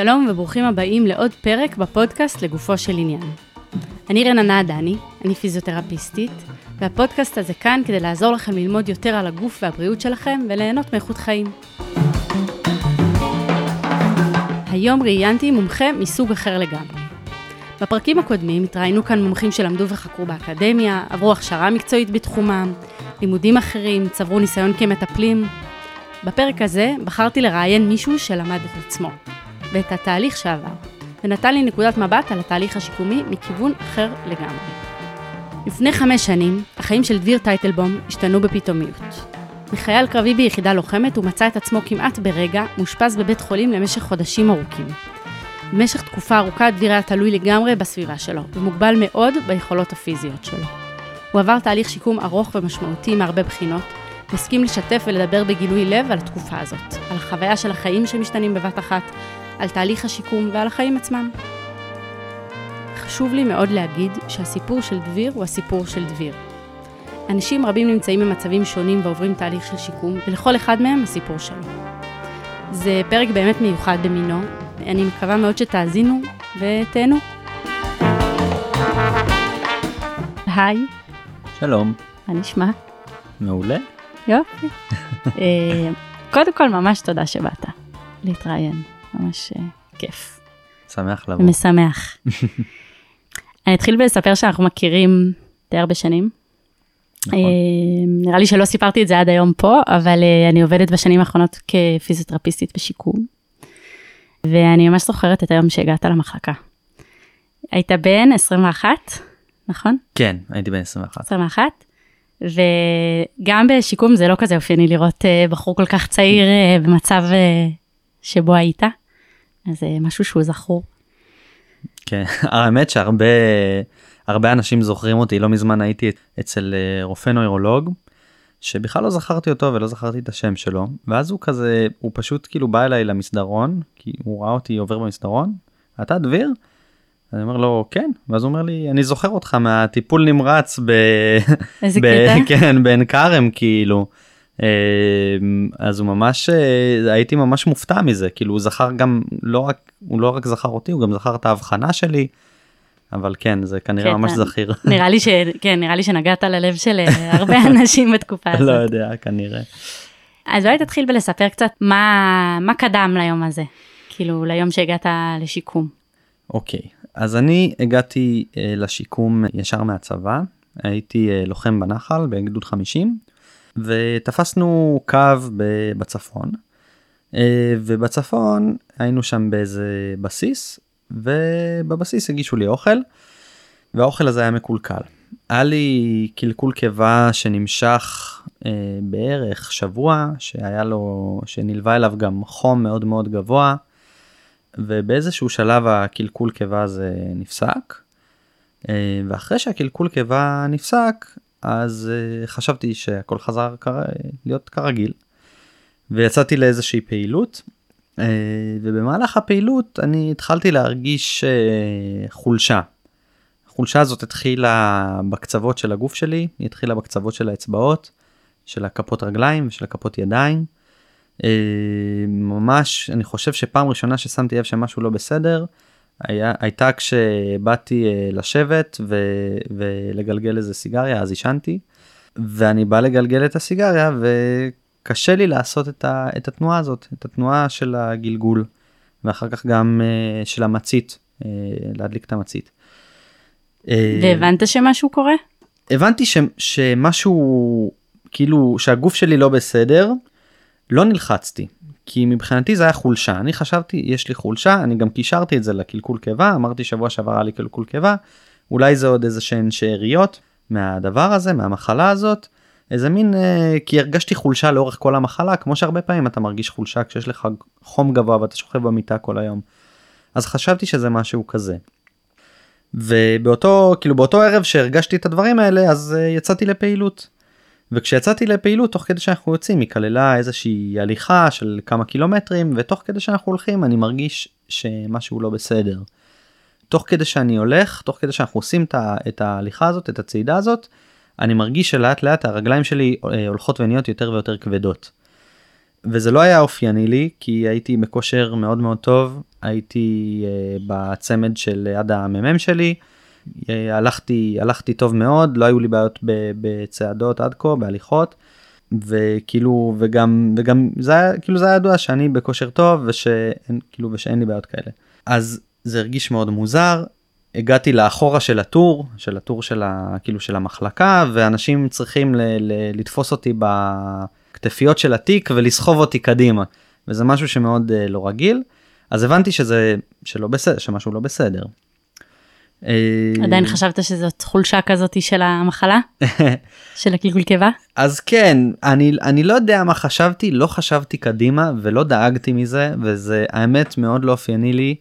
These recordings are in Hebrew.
שלום וברוכים הבאים לעוד פרק בפודקאסט לגופו של עניין. אני רננה עדני, אני פיזיותרפיסטית, והפודקאסט הזה כאן כדי לעזור לכם ללמוד יותר על הגוף והבריאות שלכם וליהנות מאיכות חיים. היום ראיינתי מומחה מסוג אחר לגמרי. בפרקים הקודמים התראינו כאן מומחים שלמדו וחקרו באקדמיה, עברו הכשרה מקצועית בתחומם, לימודים אחרים, צברו ניסיון כמטפלים. בפרק הזה בחרתי לראיין מישהו שלמד את עצמו, ואת התהליך שעבר, ונתן לי נקודת מבט על התהליך השיקומי מכיוון אחר לגמרי. לפני חמש שנים, החיים של דביר טייטלבום השתנו בפתאומיות. מחייל קרבי ביחידה לוחמת הוא מצא את עצמו כמעט ברגע מאושפז בבית חולים למשך חודשים ארוכים. במשך תקופה ארוכה דביר היה תלוי לגמרי בסביבה שלו, ומוגבל מאוד ביכולות הפיזיות שלו. הוא עבר תהליך שיקום ארוך ומשמעותי מהרבה בחינות, והסכים לשתף ולדבר בגילוי לב על התקופה הזאת, על החוויה של החיים שמשתנים בבת אחת, על תהליך השיקום ועל החיים עצמם. חשוב לי מאוד להגיד שהסיפור של דביר הוא הסיפור של דביר. אנשים רבים נמצאים במצבים שונים ועוברים תהליך של שיקום, ולכל אחד מהם הסיפור שלו. זה פרק באמת מיוחד במינו, אני מקווה מאוד שתאזינו ותהנו. היי, שלום, מה נשמע? מעולה. יופי. אה, קודם כל, ממש תודה שבאת להתראיין, ממש אה, כיף שמח לבוא. ומשמח. אני אתחיל בלספר שאנחנו מכירים די הרבה שנים. נכון. אה, נראה לי שלא סיפרתי את זה עד היום פה, אבל אה, אני עובדת בשנים האחרונות כפיזיותרפיסטית בשיקום. ואני ממש זוכרת את היום שהגעת למחלקה. היית בן 21, נכון? כן, הייתי בן 21. 21. וגם בשיקום זה לא כזה אופייני לראות בחור כל כך צעיר במצב שבו היית. אז זה משהו שהוא זכור. כן, האמת שהרבה הרבה אנשים זוכרים אותי, לא מזמן הייתי אצל אה, רופא נוירולוג, שבכלל לא זכרתי אותו ולא זכרתי את השם שלו, ואז הוא כזה, הוא פשוט כאילו בא אליי למסדרון, כי הוא ראה אותי עובר במסדרון, אתה דביר? אני אומר לו כן, ואז הוא אומר לי אני זוכר אותך מהטיפול נמרץ ב... איזה ב- קטע. כן, בעין כרם כאילו. אה, אז הוא ממש אה, הייתי ממש מופתע מזה כאילו הוא זכר גם לא רק הוא לא רק זכר אותי הוא גם זכר את ההבחנה שלי. אבל כן זה כנראה כן, ממש זכיר. נראה לי ש... כן, נראה לי שנגעת ללב של אה, הרבה אנשים בתקופה לא הזאת. יודע כנראה. אז אולי תתחיל בלספר קצת מה, מה קדם ליום הזה, כאילו ליום שהגעת לשיקום. אוקיי אז אני הגעתי אה, לשיקום ישר מהצבא הייתי לוחם בנחל בגדוד 50 ותפסנו קו בצפון אה, ובצפון היינו שם באיזה בסיס ובבסיס הגישו לי אוכל והאוכל הזה היה מקולקל. היה לי קלקול קיבה שנמשך אה, בערך שבוע שהיה לו שנלווה אליו גם חום מאוד מאוד גבוה ובאיזשהו שלב הקלקול קיבה הזה נפסק. אה, ואחרי שהקלקול קיבה נפסק אז אה, חשבתי שהכל חזר כר... להיות כרגיל. ויצאתי לאיזושהי פעילות אה, ובמהלך הפעילות אני התחלתי להרגיש אה, חולשה. החולשה הזאת התחילה בקצוות של הגוף שלי, היא התחילה בקצוות של האצבעות, של הכפות רגליים ושל הכפות ידיים. אה, ממש אני חושב שפעם ראשונה ששמתי לב שמשהו לא בסדר היה, הייתה כשבאתי אה, לשבת ו, ולגלגל איזה סיגריה אז עישנתי ואני בא לגלגל את הסיגריה וקשה לי לעשות את, ה, את התנועה הזאת את התנועה של הגלגול ואחר כך גם אה, של המצית אה, להדליק את המצית. והבנת שמשהו קורה? הבנתי ש, שמשהו כאילו שהגוף שלי לא בסדר לא נלחצתי כי מבחינתי זה היה חולשה אני חשבתי יש לי חולשה אני גם קישרתי את זה לקלקול קיבה אמרתי שבוע שעבר היה לי קלקול קיבה אולי זה עוד איזה שהן שאריות מהדבר הזה מהמחלה הזאת איזה מין אה, כי הרגשתי חולשה לאורך כל המחלה כמו שהרבה פעמים אתה מרגיש חולשה כשיש לך חום גבוה ואתה שוכב במיטה כל היום. אז חשבתי שזה משהו כזה. ובאותו כאילו באותו ערב שהרגשתי את הדברים האלה אז uh, יצאתי לפעילות. וכשיצאתי לפעילות תוך כדי שאנחנו יוצאים היא כללה איזושהי הליכה של כמה קילומטרים ותוך כדי שאנחנו הולכים אני מרגיש שמשהו לא בסדר. תוך כדי שאני הולך תוך כדי שאנחנו עושים את ההליכה הזאת את הצעידה הזאת אני מרגיש שלאט לאט הרגליים שלי אה, הולכות ונהיות יותר ויותר כבדות. וזה לא היה אופייני לי כי הייתי בכושר מאוד מאוד טוב הייתי uh, בצמד של יד המ"מ שלי הלכתי הלכתי טוב מאוד לא היו לי בעיות בצעדות עד כה בהליכות וכאילו וגם וגם זה היה כאילו זה היה ידוע שאני בכושר טוב ושאין כאילו ושאין לי בעיות כאלה אז זה הרגיש מאוד מוזר הגעתי לאחורה של הטור של הטור של ה, כאילו של המחלקה ואנשים צריכים ל, ל, לתפוס אותי בכתפיות של התיק ולסחוב אותי קדימה וזה משהו שמאוד uh, לא רגיל אז הבנתי שזה שלא בסדר שמשהו לא בסדר. אה, עדיין חשבת שזאת חולשה כזאת של המחלה? של הקלקול קיבה? אז כן, אני, אני לא יודע מה חשבתי, לא חשבתי קדימה ולא דאגתי מזה, וזה האמת מאוד לא אופייני לי,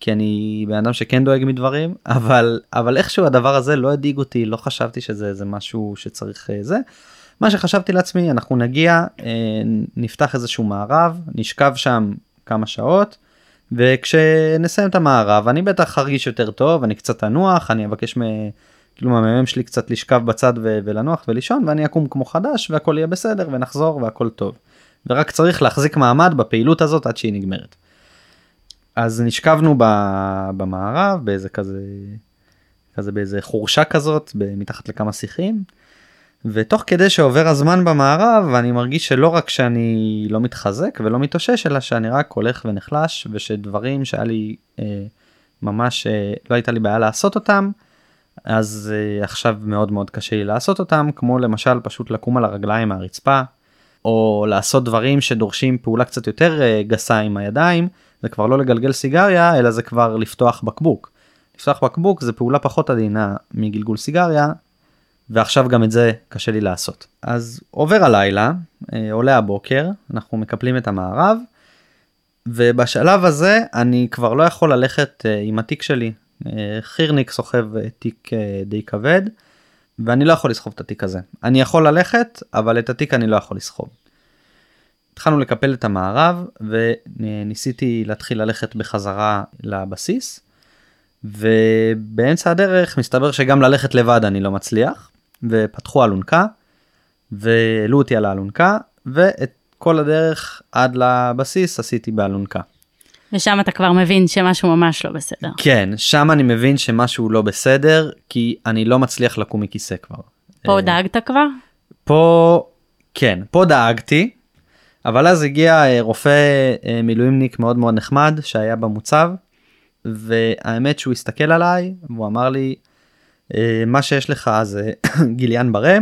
כי אני בן אדם שכן דואג מדברים, אבל, אבל איכשהו הדבר הזה לא הדאיג אותי, לא חשבתי שזה זה משהו שצריך אה, זה. מה שחשבתי לעצמי, אנחנו נגיע, אה, נפתח איזשהו מערב, נשכב שם כמה שעות, וכשנסיים את המערב אני בטח ארגיש יותר טוב אני קצת אנוח אני אבקש מ... כאילו מהמ"מ שלי קצת לשכב בצד ו... ולנוח ולישון ואני אקום כמו חדש והכל יהיה בסדר ונחזור והכל טוב. ורק צריך להחזיק מעמד בפעילות הזאת עד שהיא נגמרת. אז נשכבנו ב... במערב באיזה כזה כזה באיזה חורשה כזאת מתחת לכמה שיחים. ותוך כדי שעובר הזמן במערב אני מרגיש שלא רק שאני לא מתחזק ולא מתאושש אלא שאני רק הולך ונחלש ושדברים שהיה לי אה, ממש אה, לא הייתה לי בעיה לעשות אותם אז אה, עכשיו מאוד מאוד קשה לי לעשות אותם כמו למשל פשוט לקום על הרגליים מהרצפה או לעשות דברים שדורשים פעולה קצת יותר אה, גסה עם הידיים זה כבר לא לגלגל סיגריה אלא זה כבר לפתוח בקבוק. לפתוח בקבוק זה פעולה פחות עדינה מגלגול סיגריה ועכשיו גם את זה קשה לי לעשות. אז עובר הלילה, אה, עולה הבוקר, אנחנו מקפלים את המערב, ובשלב הזה אני כבר לא יכול ללכת אה, עם התיק שלי. אה, חירניק סוחב תיק די כבד, ואני לא יכול לסחוב את התיק הזה. אני יכול ללכת, אבל את התיק אני לא יכול לסחוב. התחלנו לקפל את המערב וניסיתי להתחיל ללכת בחזרה לבסיס ובאמצע הדרך מסתבר שגם ללכת לבד אני לא מצליח ופתחו אלונקה והעלו אותי על האלונקה ואת כל הדרך עד לבסיס עשיתי באלונקה. ושם אתה כבר מבין שמשהו ממש לא בסדר. כן, שם אני מבין שמשהו לא בסדר כי אני לא מצליח לקום מכיסא כבר. פה אה, דאגת כבר? פה כן, פה דאגתי, אבל אז הגיע אה, רופא אה, מילואימניק מאוד מאוד נחמד שהיה במוצב, והאמת שהוא הסתכל עליי והוא אמר לי מה שיש לך זה גיליאן ברה.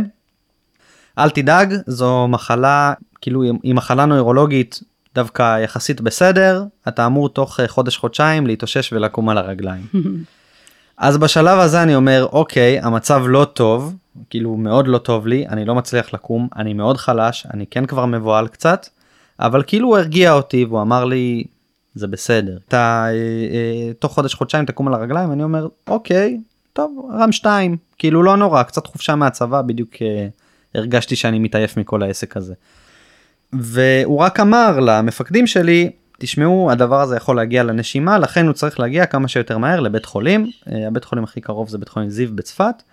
אל תדאג זו מחלה כאילו היא מחלה נוירולוגית דווקא יחסית בסדר אתה אמור תוך אה, חודש חודשיים להתאושש ולקום על הרגליים. אז בשלב הזה אני אומר אוקיי המצב לא טוב כאילו מאוד לא טוב לי אני לא מצליח לקום אני מאוד חלש אני כן כבר מבוהל קצת אבל כאילו הוא הרגיע אותי והוא אמר לי זה בסדר אתה אה, אה, תוך חודש חודשיים תקום על הרגליים אני אומר אוקיי טוב רם 2 כאילו לא נורא קצת חופשה מהצבא בדיוק uh, הרגשתי שאני מתעייף מכל העסק הזה. והוא רק אמר למפקדים שלי תשמעו הדבר הזה יכול להגיע לנשימה לכן הוא צריך להגיע כמה שיותר מהר לבית חולים uh, הבית חולים הכי קרוב זה בית חולים זיו בצפת.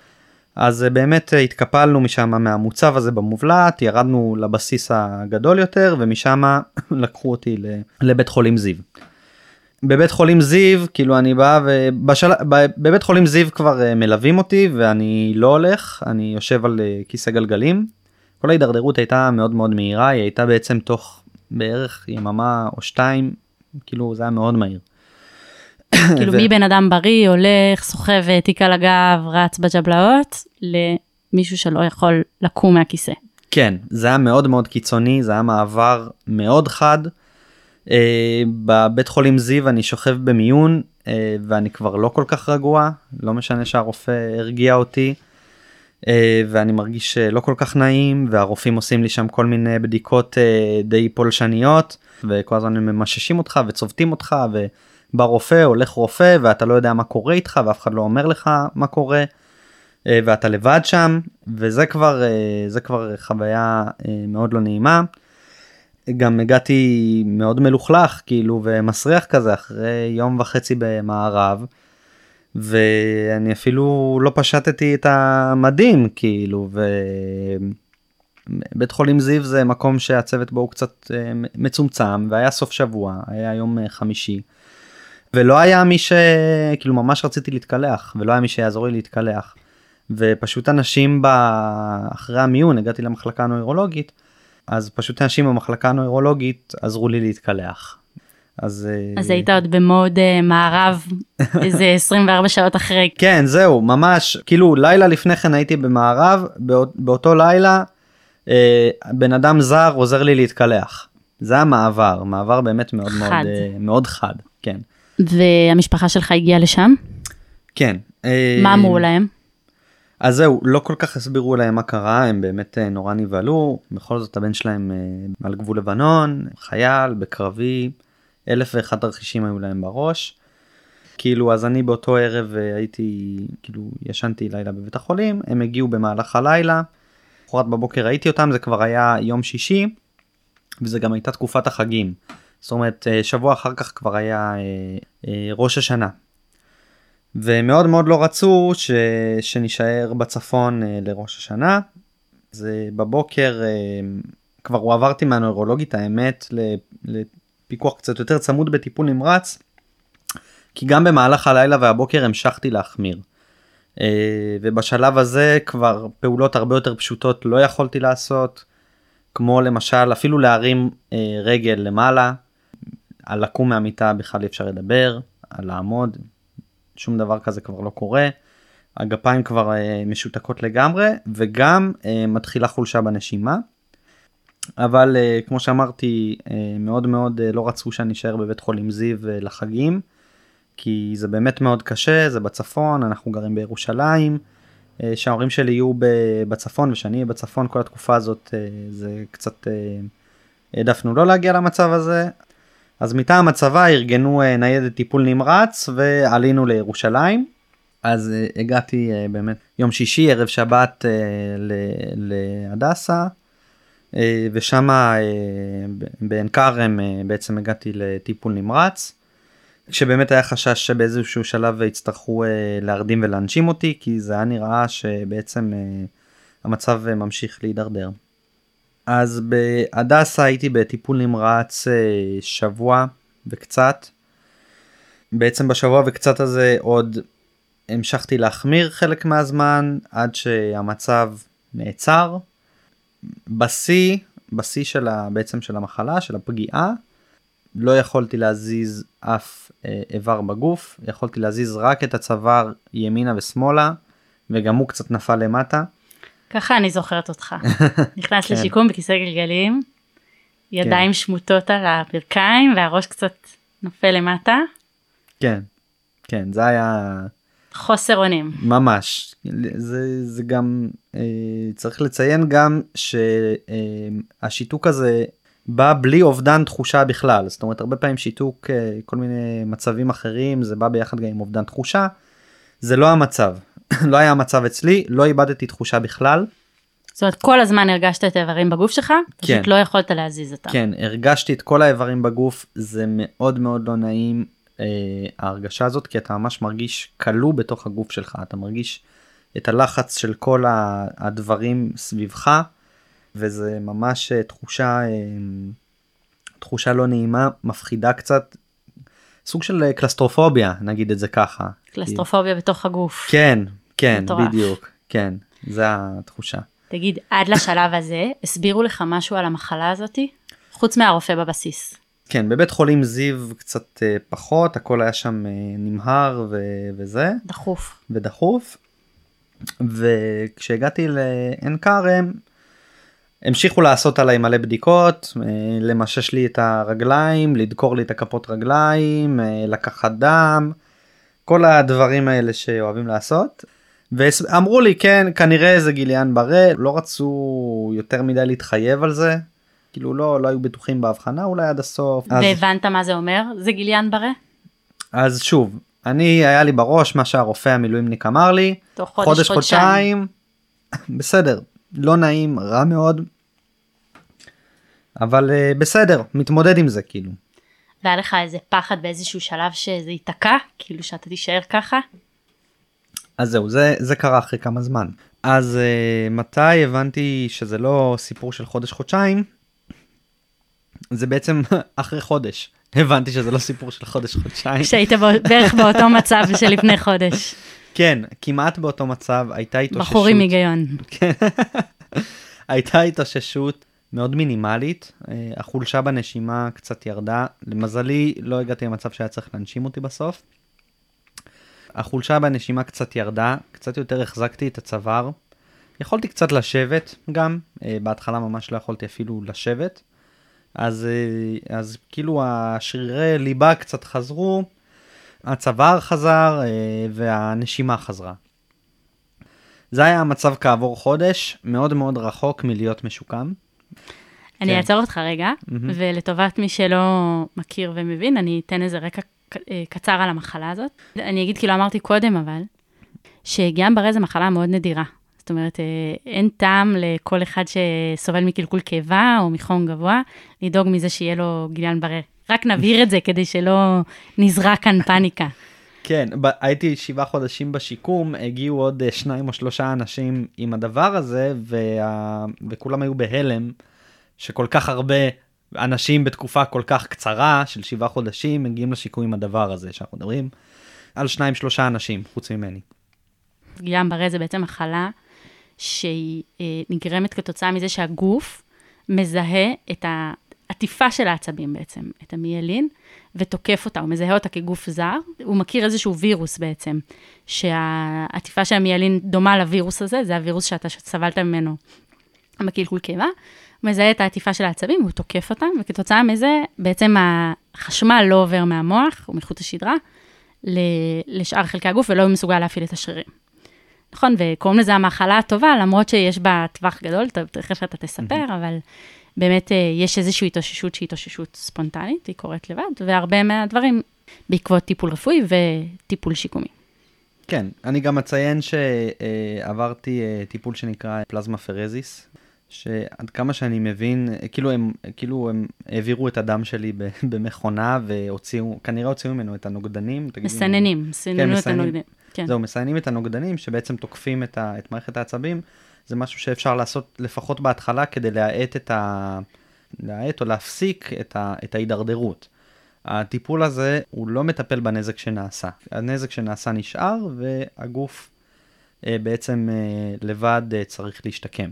אז uh, באמת התקפלנו משם מהמוצב הזה במובלעת ירדנו לבסיס הגדול יותר ומשם לקחו אותי לבית חולים זיו. בבית חולים זיו כאילו אני בא ובשל... בבית חולים זיו כבר אה, מלווים אותי ואני לא הולך אני יושב על אה, כיסא גלגלים. כל ההידרדרות הייתה מאוד מאוד מהירה היא הייתה בעצם תוך בערך יממה או שתיים כאילו זה היה מאוד מהיר. כאילו מבן אדם בריא הולך סוחב אה, תיק על הגב רץ בג'בלאות למישהו שלא יכול לקום מהכיסא. כן זה היה מאוד מאוד קיצוני זה היה מעבר מאוד חד. Uh, בבית חולים זיו אני שוכב במיון uh, ואני כבר לא כל כך רגוע לא משנה שהרופא הרגיע אותי uh, ואני מרגיש לא כל כך נעים והרופאים עושים לי שם כל מיני בדיקות uh, די פולשניות וכל הזמן הם ממששים אותך וצובטים אותך ובא רופא הולך רופא ואתה לא יודע מה קורה איתך ואף אחד לא אומר לך מה קורה uh, ואתה לבד שם וזה כבר uh, כבר חוויה uh, מאוד לא נעימה. גם הגעתי מאוד מלוכלך כאילו ומסריח כזה אחרי יום וחצי במערב. ואני אפילו לא פשטתי את המדים כאילו בית חולים זיו זה מקום שהצוות בו הוא קצת אה, מצומצם והיה סוף שבוע היה יום אה, חמישי. ולא היה מי ש... כאילו ממש רציתי להתקלח ולא היה מי שיעזור לי להתקלח. ופשוט אנשים ב... אחרי המיון הגעתי למחלקה הנוירולוגית אז פשוט אנשים במחלקה הנוירולוגית עזרו לי להתקלח. אז אה, אז היית עוד במוד uh, מערב איזה 24 שעות אחרי. כן זהו ממש כאילו לילה לפני כן הייתי במערב באות, באותו לילה אה, בן אדם זר עוזר לי להתקלח. זה המעבר מעבר באמת מאוד חד. מאוד אה, מאוד חד כן והמשפחה שלך הגיעה לשם? כן. אה, מה אמרו להם? אז זהו לא כל כך הסבירו להם מה קרה הם באמת אה, נורא נבהלו בכל זאת הבן שלהם אה, על גבול לבנון חייל בקרבי אלף ואחד תרחישים היו להם בראש. כאילו אז אני באותו ערב אה, הייתי כאילו ישנתי לילה בבית החולים הם הגיעו במהלך הלילה. למחרת בבוקר ראיתי אותם זה כבר היה יום שישי וזה גם הייתה תקופת החגים. זאת אומרת שבוע אחר כך כבר היה ראש השנה. ומאוד מאוד לא רצו ש... שנישאר בצפון אה, לראש השנה. זה בבוקר אה, כבר הועברתי מהנוירולוגית האמת לפיקוח קצת יותר צמוד בטיפול נמרץ. כי גם במהלך הלילה והבוקר המשכתי להחמיר. אה, ובשלב הזה כבר פעולות הרבה יותר פשוטות לא יכולתי לעשות. כמו למשל אפילו להרים רגל למעלה. על לקום מהמיטה בכלל אי אפשר לדבר. על לעמוד שום דבר כזה כבר לא קורה. הגפיים כבר אה, משותקות לגמרי וגם אה, מתחילה חולשה בנשימה. אבל אה, כמו שאמרתי אה, מאוד מאוד אה, לא רצו שאני אשאר בבית חולים זיו אה, לחגים. כי זה באמת מאוד קשה זה בצפון אנחנו גרים בירושלים. אה, שההורים שלי יהיו בצפון ושאני אהיה בצפון כל התקופה הזאת אה, זה קצת אה, העדפנו לא להגיע למצב הזה. אז מטעם הצבא ארגנו אה, ניידת טיפול נמרץ ועלינו לירושלים. אז אה, הגעתי אה, באמת יום שישי ערב שבת להדסה ושם בעין כרם בעצם הגעתי לטיפול נמרץ. כשבאמת היה חשש שבאיזשהו שלב יצטרכו להרדים ולהנשים אותי כי זה היה נראה שבעצם המצב ממשיך להידרדר. אז בהדסה הייתי בטיפול נמרץ אה, שבוע וקצת. בעצם בשבוע וקצת הזה עוד המשכתי להחמיר חלק מהזמן עד שהמצב נעצר. בשיא, בשיא של ה, בעצם של המחלה, של הפגיעה, לא יכולתי להזיז אף אה, איבר בגוף, יכולתי להזיז רק את הצוואר ימינה ושמאלה, וגם הוא קצת נפל למטה. ככה אני זוכרת אותך. נכנס כן. לשיקום בכיסא גלגלים, ידיים שמוטות על הברכיים והראש קצת נופל למטה, כן, כן, זה היה חוסר אונים. ממש. זה, זה גם, אה, צריך לציין גם שהשיתוק הזה בא בלי אובדן תחושה בכלל. זאת אומרת, הרבה פעמים שיתוק, אה, כל מיני מצבים אחרים, זה בא ביחד גם עם אובדן תחושה. זה לא המצב. לא היה המצב אצלי, לא איבדתי תחושה בכלל. זאת אומרת כל הזמן הרגשת את האיברים בגוף שלך, פשוט כן. לא יכולת להזיז אותם. כן, הרגשתי את כל האיברים בגוף, זה מאוד מאוד לא נעים אה, ההרגשה הזאת, כי אתה ממש מרגיש כלוא בתוך הגוף שלך, אתה מרגיש את הלחץ של כל הדברים סביבך, וזה ממש אה, תחושה, אה, תחושה לא נעימה, מפחידה קצת, סוג של אה, קלסטרופוביה, נגיד את זה ככה. קלסטרופוביה בתוך הגוף. כן, כן, מטורף. בדיוק, כן, זה התחושה. תגיד, עד לשלב הזה, הסבירו לך משהו על המחלה הזאתי? חוץ מהרופא בבסיס. כן, בבית חולים זיו קצת אה, פחות, הכל היה שם אה, נמהר ו- וזה. דחוף. ודחוף. וכשהגעתי לעין כרם המשיכו לעשות עליי מלא בדיקות, אה, למשש לי את הרגליים, לדקור לי את הכפות רגליים, אה, לקחת דם, כל הדברים האלה שאוהבים לעשות. ואמרו לי כן כנראה זה גיליאן ברה לא רצו יותר מדי להתחייב על זה כאילו לא לא היו בטוחים בהבחנה אולי עד הסוף אז, והבנת מה זה אומר? זה גיליאן ברה? אז שוב אני היה לי בראש מה שהרופא המילואימניק אמר לי תוך חודש, חודש חודשיים. חודשיים בסדר לא נעים רע מאוד אבל uh, בסדר מתמודד עם זה כאילו והיה לך איזה פחד באיזשהו שלב שזה ייתקע? כאילו שאתה תישאר ככה? אז זהו זה זה קרה אחרי כמה זמן אז uh, מתי הבנתי שזה לא סיפור של חודש-חודשיים? זה בעצם אחרי חודש. הבנתי שזה לא סיפור של חודש-חודשיים. כשהיית בערך באותו מצב שלפני חודש. כן, כמעט באותו מצב, הייתה התאוששות. בחור עם היגיון. כן. הייתה התאוששות מאוד מינימלית, אה, החולשה בנשימה קצת ירדה, למזלי לא הגעתי למצב שהיה צריך להנשים אותי בסוף. החולשה בנשימה קצת ירדה, קצת יותר החזקתי את הצוואר. יכולתי קצת לשבת גם, אה, בהתחלה ממש לא יכולתי אפילו לשבת. אז, אה, אז כאילו השרירי ליבה קצת חזרו, הצוואר חזר והנשימה חזרה. זה היה המצב כעבור חודש, מאוד מאוד רחוק מלהיות משוקם. אני כן. אעצור אותך רגע, mm-hmm. ולטובת מי שלא מכיר ומבין, אני אתן איזה רקע אה, קצר על המחלה הזאת. אני אגיד, כאילו אמרתי קודם, אבל, שגם ברי זו מחלה מאוד נדירה. זאת אומרת, אה, אין טעם לכל אחד שסובל מקלקול קיבה או מחום גבוה, לדאוג מזה שיהיה לו גיליון ברה. רק נבהיר את זה כדי שלא נזרע כאן פאניקה. כן, הייתי שבעה חודשים בשיקום, הגיעו עוד אה, שניים או שלושה אנשים עם הדבר הזה, וה... וכולם היו בהלם, שכל כך הרבה אנשים בתקופה כל כך קצרה של שבעה חודשים מגיעים לשיקום עם הדבר הזה, שאנחנו מדברים על שניים שלושה אנשים, חוץ ממני. גיאם ברה זה בעצם מחלה שהיא אה, נגרמת כתוצאה מזה שהגוף מזהה את העטיפה של העצבים בעצם, את המיילין, ותוקף אותה, הוא מזהה אותה כגוף זר, הוא מכיר איזשהו וירוס בעצם, שהעטיפה של המיילין דומה לווירוס הזה, זה הווירוס שאתה סבלת ממנו בקלקול קיבה, מזהה את העטיפה של העצבים, הוא תוקף אותם, וכתוצאה מזה בעצם החשמל לא עובר מהמוח, או מחוט השדרה, לשאר חלקי הגוף, ולא מסוגל להפעיל את השרירים. נכון, וקוראים לזה המחלה הטובה, למרות שיש בה טווח גדול, תכף אתה תספר, אבל באמת אה, יש איזושהי התאוששות שהיא התאוששות ספונטנית, היא קורית לבד, והרבה מהדברים בעקבות טיפול רפואי וטיפול שיקומי. כן, אני גם אציין שעברתי אה, טיפול שנקרא פלזמה פרזיס, שעד כמה שאני מבין, כאילו הם, כאילו הם העבירו את הדם שלי במכונה והוציאו, כנראה הוציאו ממנו את הנוגדנים. מסננים, מסננו כן, את הנוגדנים. כן. זהו, מסננים את הנוגדנים שבעצם תוקפים את, ה, את מערכת העצבים. זה משהו שאפשר לעשות לפחות בהתחלה כדי להאט את ה... להאט או להפסיק את, ה, את ההידרדרות. הטיפול הזה הוא לא מטפל בנזק שנעשה. הנזק שנעשה נשאר והגוף אה, בעצם אה, לבד אה, צריך להשתקם.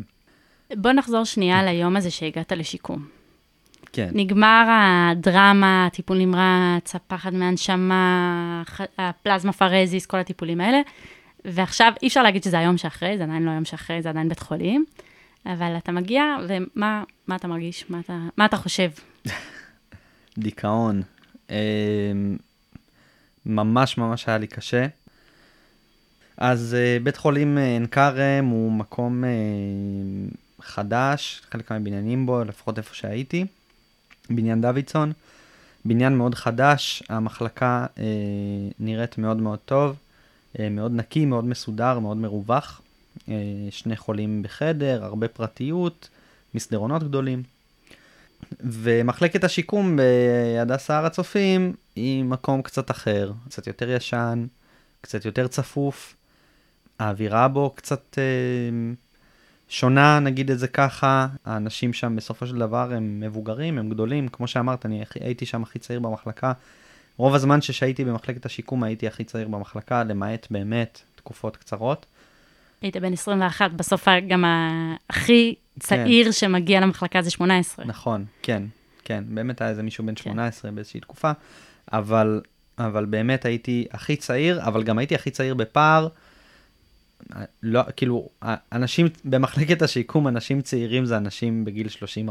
בוא נחזור שנייה ליום הזה שהגעת לשיקום. כן. נגמר הדרמה, טיפול נמרץ, הפחד מהנשמה, הפלזמה פרזיס, כל הטיפולים האלה. ועכשיו אי אפשר להגיד שזה היום שאחרי, זה עדיין לא היום שאחרי, זה עדיין בית חולים. אבל אתה מגיע, ומה מה אתה מרגיש? מה אתה, מה אתה חושב? דיכאון. אמ, ממש ממש היה לי קשה. אז uh, בית חולים אה, עין כרם הוא מקום uh, חדש, חלק מהבניינים בו, לפחות איפה שהייתי, בניין דוידסון. בניין מאוד חדש, המחלקה uh, נראית מאוד מאוד טוב, uh, מאוד נקי, מאוד מסודר, מאוד מרווח. Uh, שני חולים בחדר, הרבה פרטיות, מסדרונות גדולים. ומחלקת השיקום בהדסה הר הצופים היא מקום קצת אחר, קצת יותר ישן, קצת יותר צפוף. האווירה בו קצת אה, שונה, נגיד את זה ככה. האנשים שם בסופו של דבר הם מבוגרים, הם גדולים. כמו שאמרת, אני הייתי שם הכי צעיר במחלקה. רוב הזמן שהייתי במחלקת השיקום הייתי הכי צעיר במחלקה, למעט באמת תקופות קצרות. היית בן 21, בסוף גם הכי צעיר כן. שמגיע למחלקה זה 18. נכון, כן, כן. באמת היה איזה מישהו בן 18 כן. באיזושהי תקופה, אבל, אבל באמת הייתי הכי צעיר, אבל גם הייתי הכי צעיר בפער. לא, כאילו, אנשים במחלקת השיקום, אנשים צעירים זה אנשים בגיל 30-40.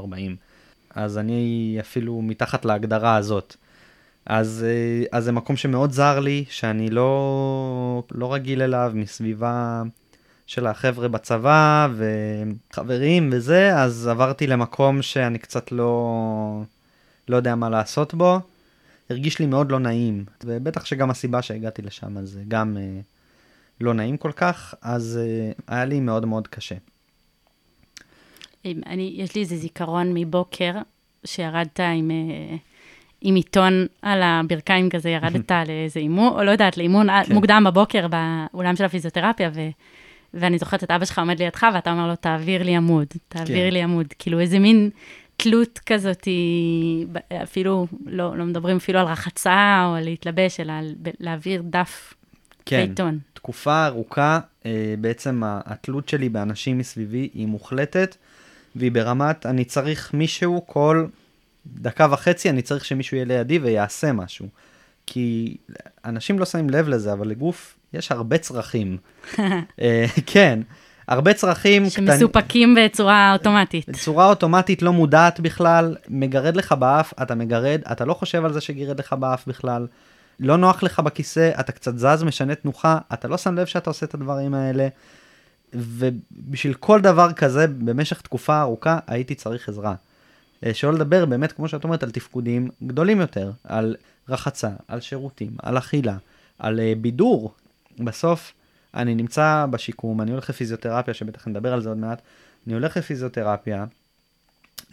אז אני אפילו מתחת להגדרה הזאת. אז, אה, אז זה מקום שמאוד זר לי, שאני לא, לא רגיל אליו, מסביבה של החבר'ה בצבא וחברים וזה, אז עברתי למקום שאני קצת לא, לא יודע מה לעשות בו. הרגיש לי מאוד לא נעים, ובטח שגם הסיבה שהגעתי לשם זה גם אה, לא נעים כל כך, אז אה, היה לי מאוד מאוד קשה. אני, יש לי איזה זיכרון מבוקר, שירדת עם, אה, עם עיתון על הברכיים כזה, ירדת לאיזה אימון, או לא יודעת, לאימון כן. מוקדם בבוקר באולם של הפיזיותרפיה, ו... ואני זוכרת את אבא שלך עומד לידך, ואתה אומר לו, תעביר לי עמוד, תעביר כן. לי עמוד. כאילו, איזה מין תלות כזאת, אפילו, לא, לא מדברים אפילו על רחצה או על להתלבש, אלא על להעביר דף כן, בעיתון. תקופה ארוכה, אה, בעצם התלות שלי באנשים מסביבי היא מוחלטת, והיא ברמת, אני צריך מישהו כל דקה וחצי, אני צריך שמישהו יהיה לידי ויעשה משהו. כי אנשים לא שמים לב לזה, אבל לגוף יש הרבה צרכים. אה, כן, הרבה צרכים קטנים. שמסופקים בצורה אוטומטית. בצורה אוטומטית לא מודעת בכלל, מגרד לך באף, אתה מגרד, אתה לא חושב על זה שגירד לך באף בכלל, לא נוח לך בכיסא, אתה קצת זז, משנה תנוחה, אתה לא שם לב שאתה עושה את הדברים האלה, ובשביל כל דבר כזה, במשך תקופה ארוכה, הייתי צריך עזרה. אה, שלא לדבר באמת, כמו שאת אומרת, על תפקודים גדולים יותר, על רחצה, על שירותים, על אכילה, על אה, בידור. בסוף, אני נמצא בשיקום, אני הולך לפיזיותרפיה, שבטח נדבר על זה עוד מעט, אני הולך לפיזיותרפיה,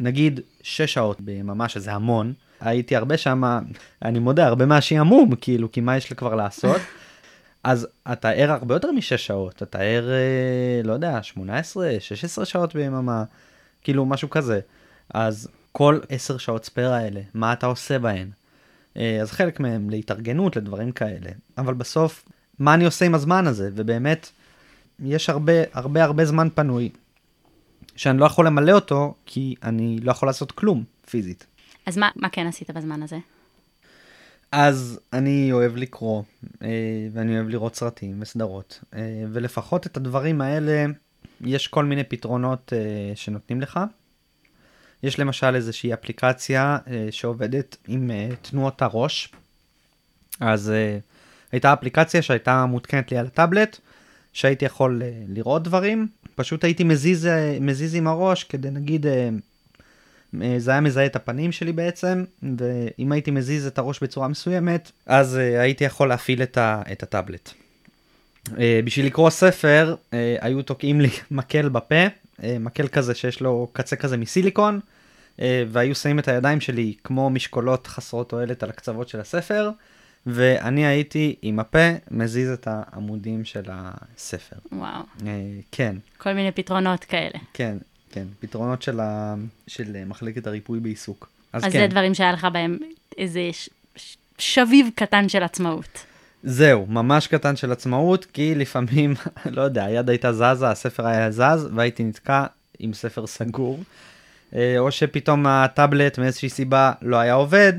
נגיד שש שעות ביממה, שזה המון, הייתי הרבה שם, אני מודה, הרבה מהשעמום, כאילו, כי מה יש לי כבר לעשות? אז אתה ער הרבה יותר משש שעות, אתה ער, אה, לא יודע, 18, 16 שעות ביממה, כאילו משהו כזה. אז כל 10 שעות ספייר האלה, מה אתה עושה בהן? אה, אז חלק מהם להתארגנות, לדברים כאלה. אבל בסוף, מה אני עושה עם הזמן הזה? ובאמת, יש הרבה, הרבה, הרבה זמן פנוי, שאני לא יכול למלא אותו, כי אני לא יכול לעשות כלום, פיזית. אז מה, מה כן עשית בזמן הזה? אז אני אוהב לקרוא, אה, ואני אוהב לראות סרטים וסדרות, אה, ולפחות את הדברים האלה, יש כל מיני פתרונות אה, שנותנים לך. יש למשל איזושהי אפליקציה שעובדת עם תנועות הראש. אז הייתה אפליקציה שהייתה מותקנת לי על הטאבלט, שהייתי יכול לראות דברים, פשוט הייתי מזיז, מזיז עם הראש כדי נגיד, זה היה מזהה את הפנים שלי בעצם, ואם הייתי מזיז את הראש בצורה מסוימת, אז אה, הייתי יכול להפעיל את, ה, את הטאבלט. אה, בשביל לקרוא ספר, אה, היו תוקעים לי מקל בפה, אה, מקל כזה שיש לו קצה כזה מסיליקון, אה, והיו שמים את הידיים שלי כמו משקולות חסרות תועלת על הקצוות של הספר, ואני הייתי עם הפה מזיז את העמודים של הספר. וואו, אה, כן, כל מיני פתרונות כאלה. כן, כן, פתרונות של, ה... של מחלקת הריפוי בעיסוק. אז, אז אז כן, זה דברים שהיה לך בהם איזה ש... ש... שביב קטן של עצמאות. זהו, ממש קטן של עצמאות, כי לפעמים, לא יודע, היד הייתה זזה, הספר היה זז, והייתי נתקע עם ספר סגור. אה, או שפתאום הטאבלט מאיזושהי סיבה לא היה עובד,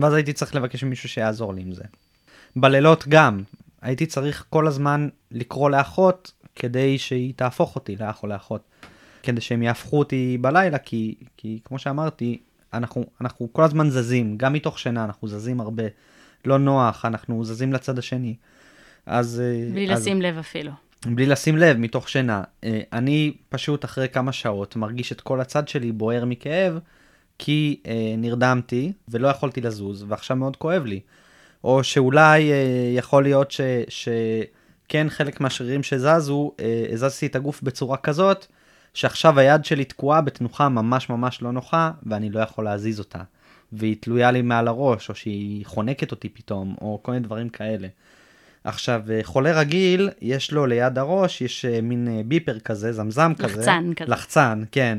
ואז הייתי צריך לבקש ממישהו שיעזור לי עם זה. בלילות גם, הייתי צריך כל הזמן לקרוא לאחות כדי שהיא תהפוך אותי לאח או לאחות. כדי שהם יהפכו אותי בלילה, כי, כי כמו שאמרתי, אנחנו, אנחנו כל הזמן זזים, גם מתוך שינה אנחנו זזים הרבה. לא נוח, אנחנו זזים לצד השני. אז... אה, בלי אז, לשים לב אפילו. בלי לשים לב, מתוך שינה. אה, אני פשוט אחרי כמה שעות מרגיש את כל הצד שלי בוער מכאב, כי אה, נרדמתי ולא יכולתי לזוז, ועכשיו מאוד כואב לי. או שאולי אה, יכול להיות ש, שכן חלק מהשרירים שזזו, אה, הזזתי את הגוף בצורה כזאת, שעכשיו היד שלי תקועה בתנוחה ממש ממש לא נוחה, ואני לא יכול להזיז אותה. והיא תלויה לי מעל הראש, או שהיא חונקת אותי פתאום, או כל מיני דברים כאלה. עכשיו, אה, חולה רגיל, יש לו ליד הראש, יש אה, מין אה, ביפר כזה, זמזם כזה. לחצן כזה. לחצן, כן.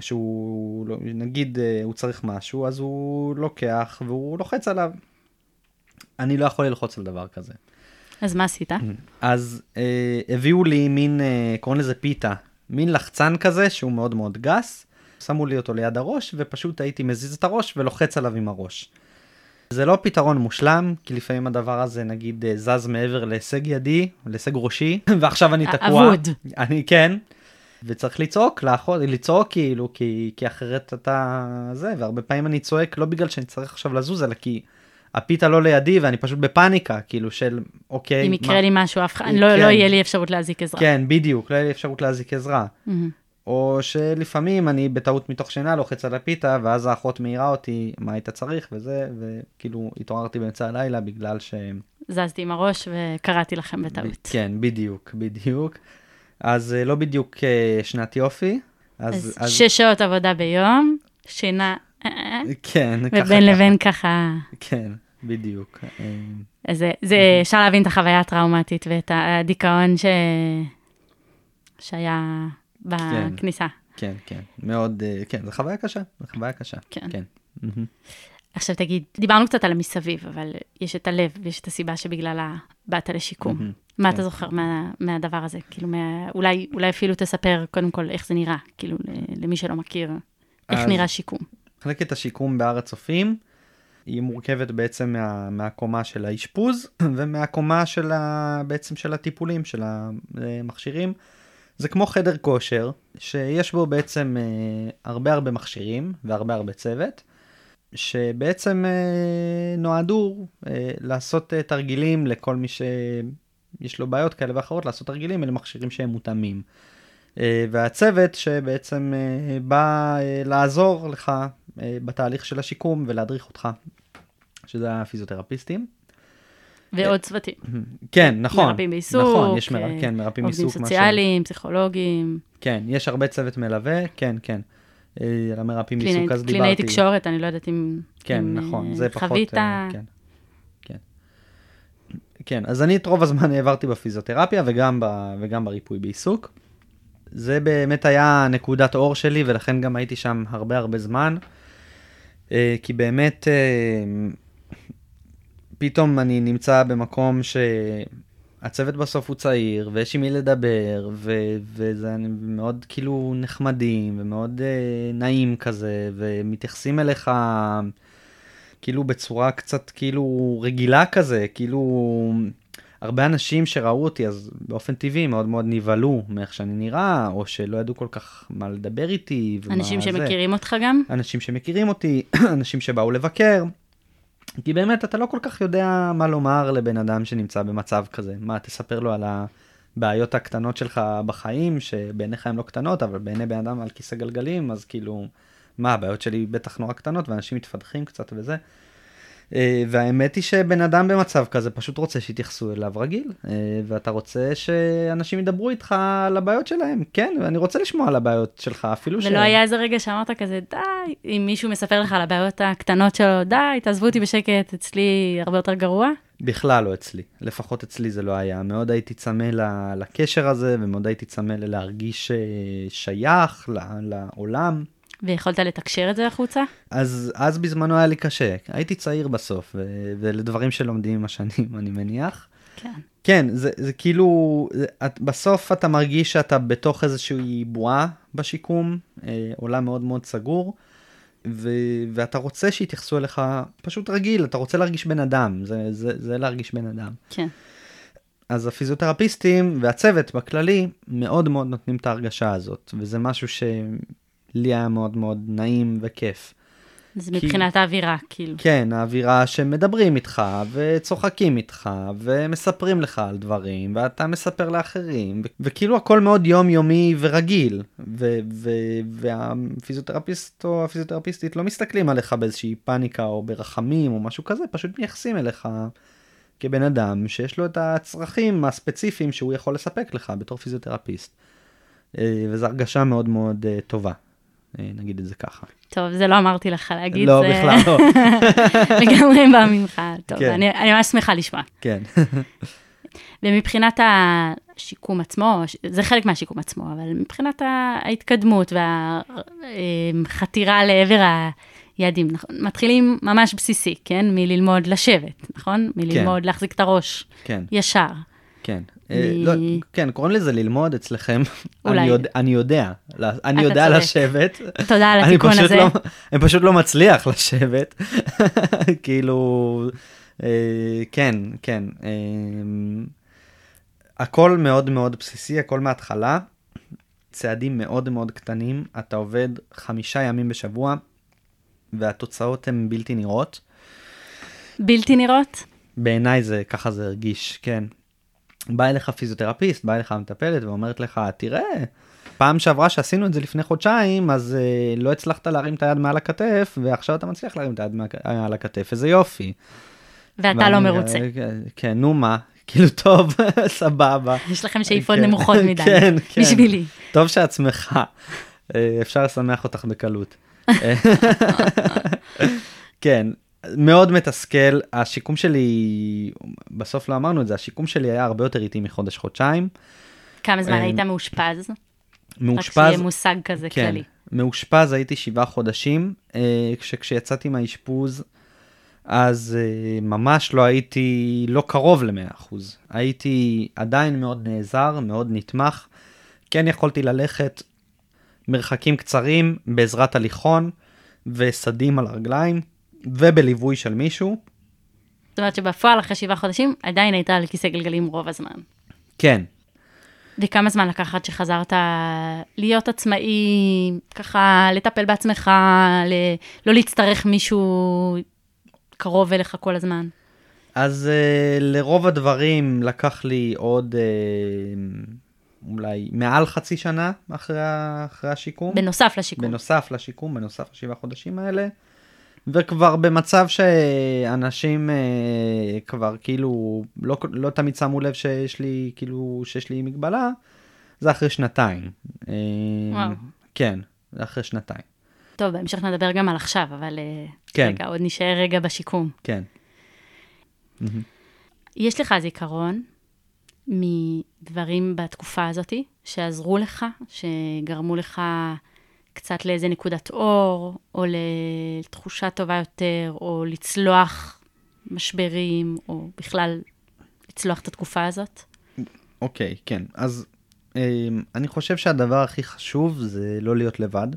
שהוא, לא- נגיד, הוא צריך משהו, אז הוא לוקח והוא לוחץ עליו. אני לא יכול ללחוץ על דבר כזה. אז מה עשית? אז אה, הביאו לי מין, אה, קוראים לזה פיתה, מין לחצן כזה שהוא מאוד מאוד גס, שמו לי אותו ליד הראש ופשוט הייתי מזיז את הראש ולוחץ עליו עם הראש. זה לא פתרון מושלם, כי לפעמים הדבר הזה נגיד אה, זז מעבר להישג ידי, להישג ראשי, ועכשיו אני תקוע. אבוד. אני כן. וצריך לצעוק, לאחות, לצעוק כאילו, כי, כי אחרת אתה זה, והרבה פעמים אני צועק לא בגלל שאני צריך עכשיו לזוז, אלא כי הפיתה לא לידי ואני פשוט בפאניקה, כאילו של אוקיי. אם מה- יקרה לי משהו, אף אחד, כן. לא לא יהיה לי אפשרות להזיק עזרה. כן, בדיוק, לא יהיה לי אפשרות להזיק עזרה. מהמם. או שלפעמים אני בטעות מתוך שינה לוחץ על הפיתה, ואז האחות מעירה אותי מה היית צריך וזה, וכאילו התעוררתי באמצע הלילה בגלל ש... זזתי עם הראש וקראתי לכם בטעות. כן, בדיוק, בדיוק. אז אה, לא בדיוק אה, שנת יופי. אז שש שעות עבודה ביום, שינה, אה, כן, ככה, ובין ככה. לבין ככה. כן, בדיוק. אה, אז זה, זה אפשר להבין את החוויה הטראומטית ואת הדיכאון ש... שהיה בכניסה. כן, כן, מאוד, אה, כן, זו חוויה קשה, זו חוויה קשה. כן. כן. עכשיו תגיד, דיברנו קצת על המסביב, אבל יש את הלב ויש את הסיבה שבגללה באת לשיקום. מה כן. אתה זוכר מה, מהדבר הזה? כאילו, מה, אולי, אולי אפילו תספר קודם כל איך זה נראה, כאילו, למי שלא מכיר, איך נראה שיקום. מחלקת השיקום בהר הצופים היא מורכבת בעצם מה, מהקומה של האשפוז ומהקומה של ה, בעצם של הטיפולים של המכשירים. זה כמו חדר כושר שיש בו בעצם אה, הרבה הרבה מכשירים והרבה הרבה צוות שבעצם אה, נועדו אה, לעשות אה, תרגילים לכל מי שיש לו בעיות כאלה ואחרות לעשות תרגילים אלה מכשירים שהם מותאמים. אה, והצוות שבעצם אה, בא אה, לעזור לך בתהליך של השיקום ולהדריך אותך, שזה הפיזיותרפיסטים. ועוד צוותים. כן, נכון. מרפאים בעיסוק, נכון, יש. אה, כן, מרפאים עובדים בעיסוק. ש- סוציאליים, פסיכולוגים, כן, יש הרבה צוות מלווה, כן, כן. אה, על המרפאים בעיסוק אז דיברתי. קלינאי תקשורת, אני לא יודעת אם כן, אם, נכון, אה, זה פחות... חווית. אה, כן, כן. כן, אז אני את רוב הזמן העברתי בפיזיותרפיה וגם, ב, וגם בריפוי בעיסוק. זה באמת היה נקודת אור שלי ולכן גם הייתי שם הרבה הרבה זמן. אה, כי באמת אה, פתאום אני נמצא במקום שהצוות בסוף הוא צעיר ויש עם מי לדבר ו- וזה מאוד כאילו נחמדים ומאוד אה, נעים כזה ומתייחסים אליך כאילו בצורה קצת כאילו רגילה כזה כאילו הרבה אנשים שראו אותי אז באופן טבעי מאוד מאוד נבהלו מאיך שאני נראה או שלא ידעו כל כך מה לדבר איתי. אנשים זה. שמכירים אותך גם? אנשים שמכירים אותי, אנשים שבאו לבקר. כי באמת אתה לא כל כך יודע מה לומר לבן אדם שנמצא במצב כזה. מה, תספר לו על הבעיות הקטנות שלך בחיים, שבעיניך הן לא קטנות, אבל בעיני בן אדם על כיסא גלגלים, אז כאילו, מה, הבעיות שלי בטח נורא קטנות, ואנשים מתפתחים קצת וזה. אה, והאמת היא שבן אדם במצב כזה פשוט רוצה שיתייחסו אליו רגיל, אה, ואתה רוצה שאנשים ידברו איתך על הבעיות שלהם. כן, ואני רוצה לשמוע על הבעיות שלך, אפילו ש... ולא היה איזה רגע שאמרת כזה, די, אם מישהו מספר לך על הבעיות הקטנות שלו, די, תעזבו אותי בשקט, אצלי הרבה יותר גרוע? בכלל לא אצלי, לפחות אצלי זה לא היה. מאוד הייתי צמא לקשר הזה, ומאוד הייתי צמא ללהרגיש אה, שייך לעולם. ויכולת לתקשר את זה החוצה? אז, אז בזמנו היה לי קשה, הייתי צעיר בסוף, ו- ולדברים שלומדים עם השנים, אני מניח. כן. כן, זה, זה כאילו, זה, את, בסוף אתה מרגיש שאתה בתוך איזושהי בועה בשיקום, אה, עולם מאוד מאוד סגור, ו, ואתה רוצה שיתייחסו אליך פשוט רגיל, אתה רוצה להרגיש בן אדם, זה, זה, זה להרגיש בן אדם. כן. אז הפיזיותרפיסטים והצוות בכללי מאוד מאוד נותנים את ההרגשה הזאת, וזה משהו שלי היה מאוד מאוד נעים וכיף. זה כי- מבחינת האווירה, כאילו. כן, האווירה שמדברים איתך, וצוחקים איתך, ומספרים לך על דברים, ואתה מספר לאחרים, ו- וכאילו הכל מאוד יומיומי ורגיל, ו- ו- והפיזיותרפיסט או הפיזיותרפיסטית לא מסתכלים עליך באיזושהי פאניקה או ברחמים או משהו כזה, פשוט מייחסים אליך כבן אדם שיש לו את הצרכים הספציפיים שהוא יכול לספק לך בתור פיזיותרפיסט. אה, וזו הרגשה מאוד מאוד אה, טובה, נגיד את זה ככה. טוב, זה לא אמרתי לך להגיד, לא, זה בכלל לא. לגמרי בא ממך. טוב, כן. אני אני ממש שמחה לשמוע. כן. ומבחינת השיקום עצמו, זה חלק מהשיקום עצמו, אבל מבחינת ההתקדמות והחתירה לעבר היעדים, נכון? מתחילים ממש בסיסי, כן? מללמוד לשבת, נכון? מללמוד להחזיק את הראש כן, ישר. כן. אה, לא, כן, קוראים לזה ללמוד אצלכם. אולי. אני יודע, אני יודע, אני אתה יודע צודק. לשבת. תודה על התיקון הזה. לא, אני פשוט לא מצליח לשבת. כאילו, אה, כן, כן. אה, הכל מאוד מאוד בסיסי, הכל מההתחלה. צעדים מאוד מאוד קטנים, אתה עובד חמישה ימים בשבוע, והתוצאות הן בלתי נראות. בלתי נראות? בעיניי זה ככה זה הרגיש כן. בא אליך פיזיותרפיסט בא אליך מטפלת ואומרת לך תראה פעם שעברה שעשינו את זה לפני חודשיים אז אה, לא הצלחת להרים את היד מעל הכתף ועכשיו אתה מצליח להרים את היד מעל הכתף איזה יופי. ואתה ואני, לא אה, מרוצה. כן, כן נו מה כאילו טוב סבבה. יש לכם שאיפות כן, נמוכות מדי. כן, כן. בשבילי. טוב שאת שמחה. אה, אפשר לשמח אותך בקלות. אה, כן, מאוד מתסכל. השיקום שלי, בסוף לא אמרנו את זה, השיקום שלי היה הרבה יותר איטי מחודש-חודשיים. כמה זמן אה, היית מאושפז? רק מאושפז, שיהיה מושג כזה כן, כללי. מאושפז הייתי שבעה חודשים, אה, כשכשיצאתי מהאשפוז, אז אה, ממש לא הייתי, לא קרוב ל-100%. הייתי עדיין מאוד נעזר, מאוד נתמך. כן יכולתי ללכת מרחקים קצרים בעזרת הליכון וסדים על הרגליים, ובליווי של מישהו. זאת אומרת שבפועל, אחרי שבעה חודשים, עדיין היית על כיסא גלגלים רוב הזמן. כן, וכמה זמן לקח עד שחזרת להיות עצמאי, ככה לטפל בעצמך, ל- לא להצטרך מישהו קרוב אליך כל הזמן? אז uh, לרוב הדברים לקח לי עוד uh, אולי מעל חצי שנה אחרי, אחרי השיקום. בנוסף לשיקום. בנוסף לשיקום, בנוסף לשבעה חודשים האלה. וכבר במצב שאנשים uh, כבר כאילו לא, לא תמיד שמו לב שיש לי כאילו שיש לי מגבלה, זה אחרי שנתיים. Uh, וואו. כן, זה אחרי שנתיים. טוב, בהמשך נדבר גם על עכשיו, אבל אה, כן. רגע, עוד נשאר רגע בשיקום. כן. יש לך זיכרון מדברים בתקופה הזאת שעזרו לך, שגרמו לך קצת לאיזה נקודת אור, או לתחושה טובה יותר, או לצלוח משברים, או בכלל לצלוח את התקופה הזאת? אוקיי, כן. אז אה, אני חושב שהדבר הכי חשוב זה לא להיות לבד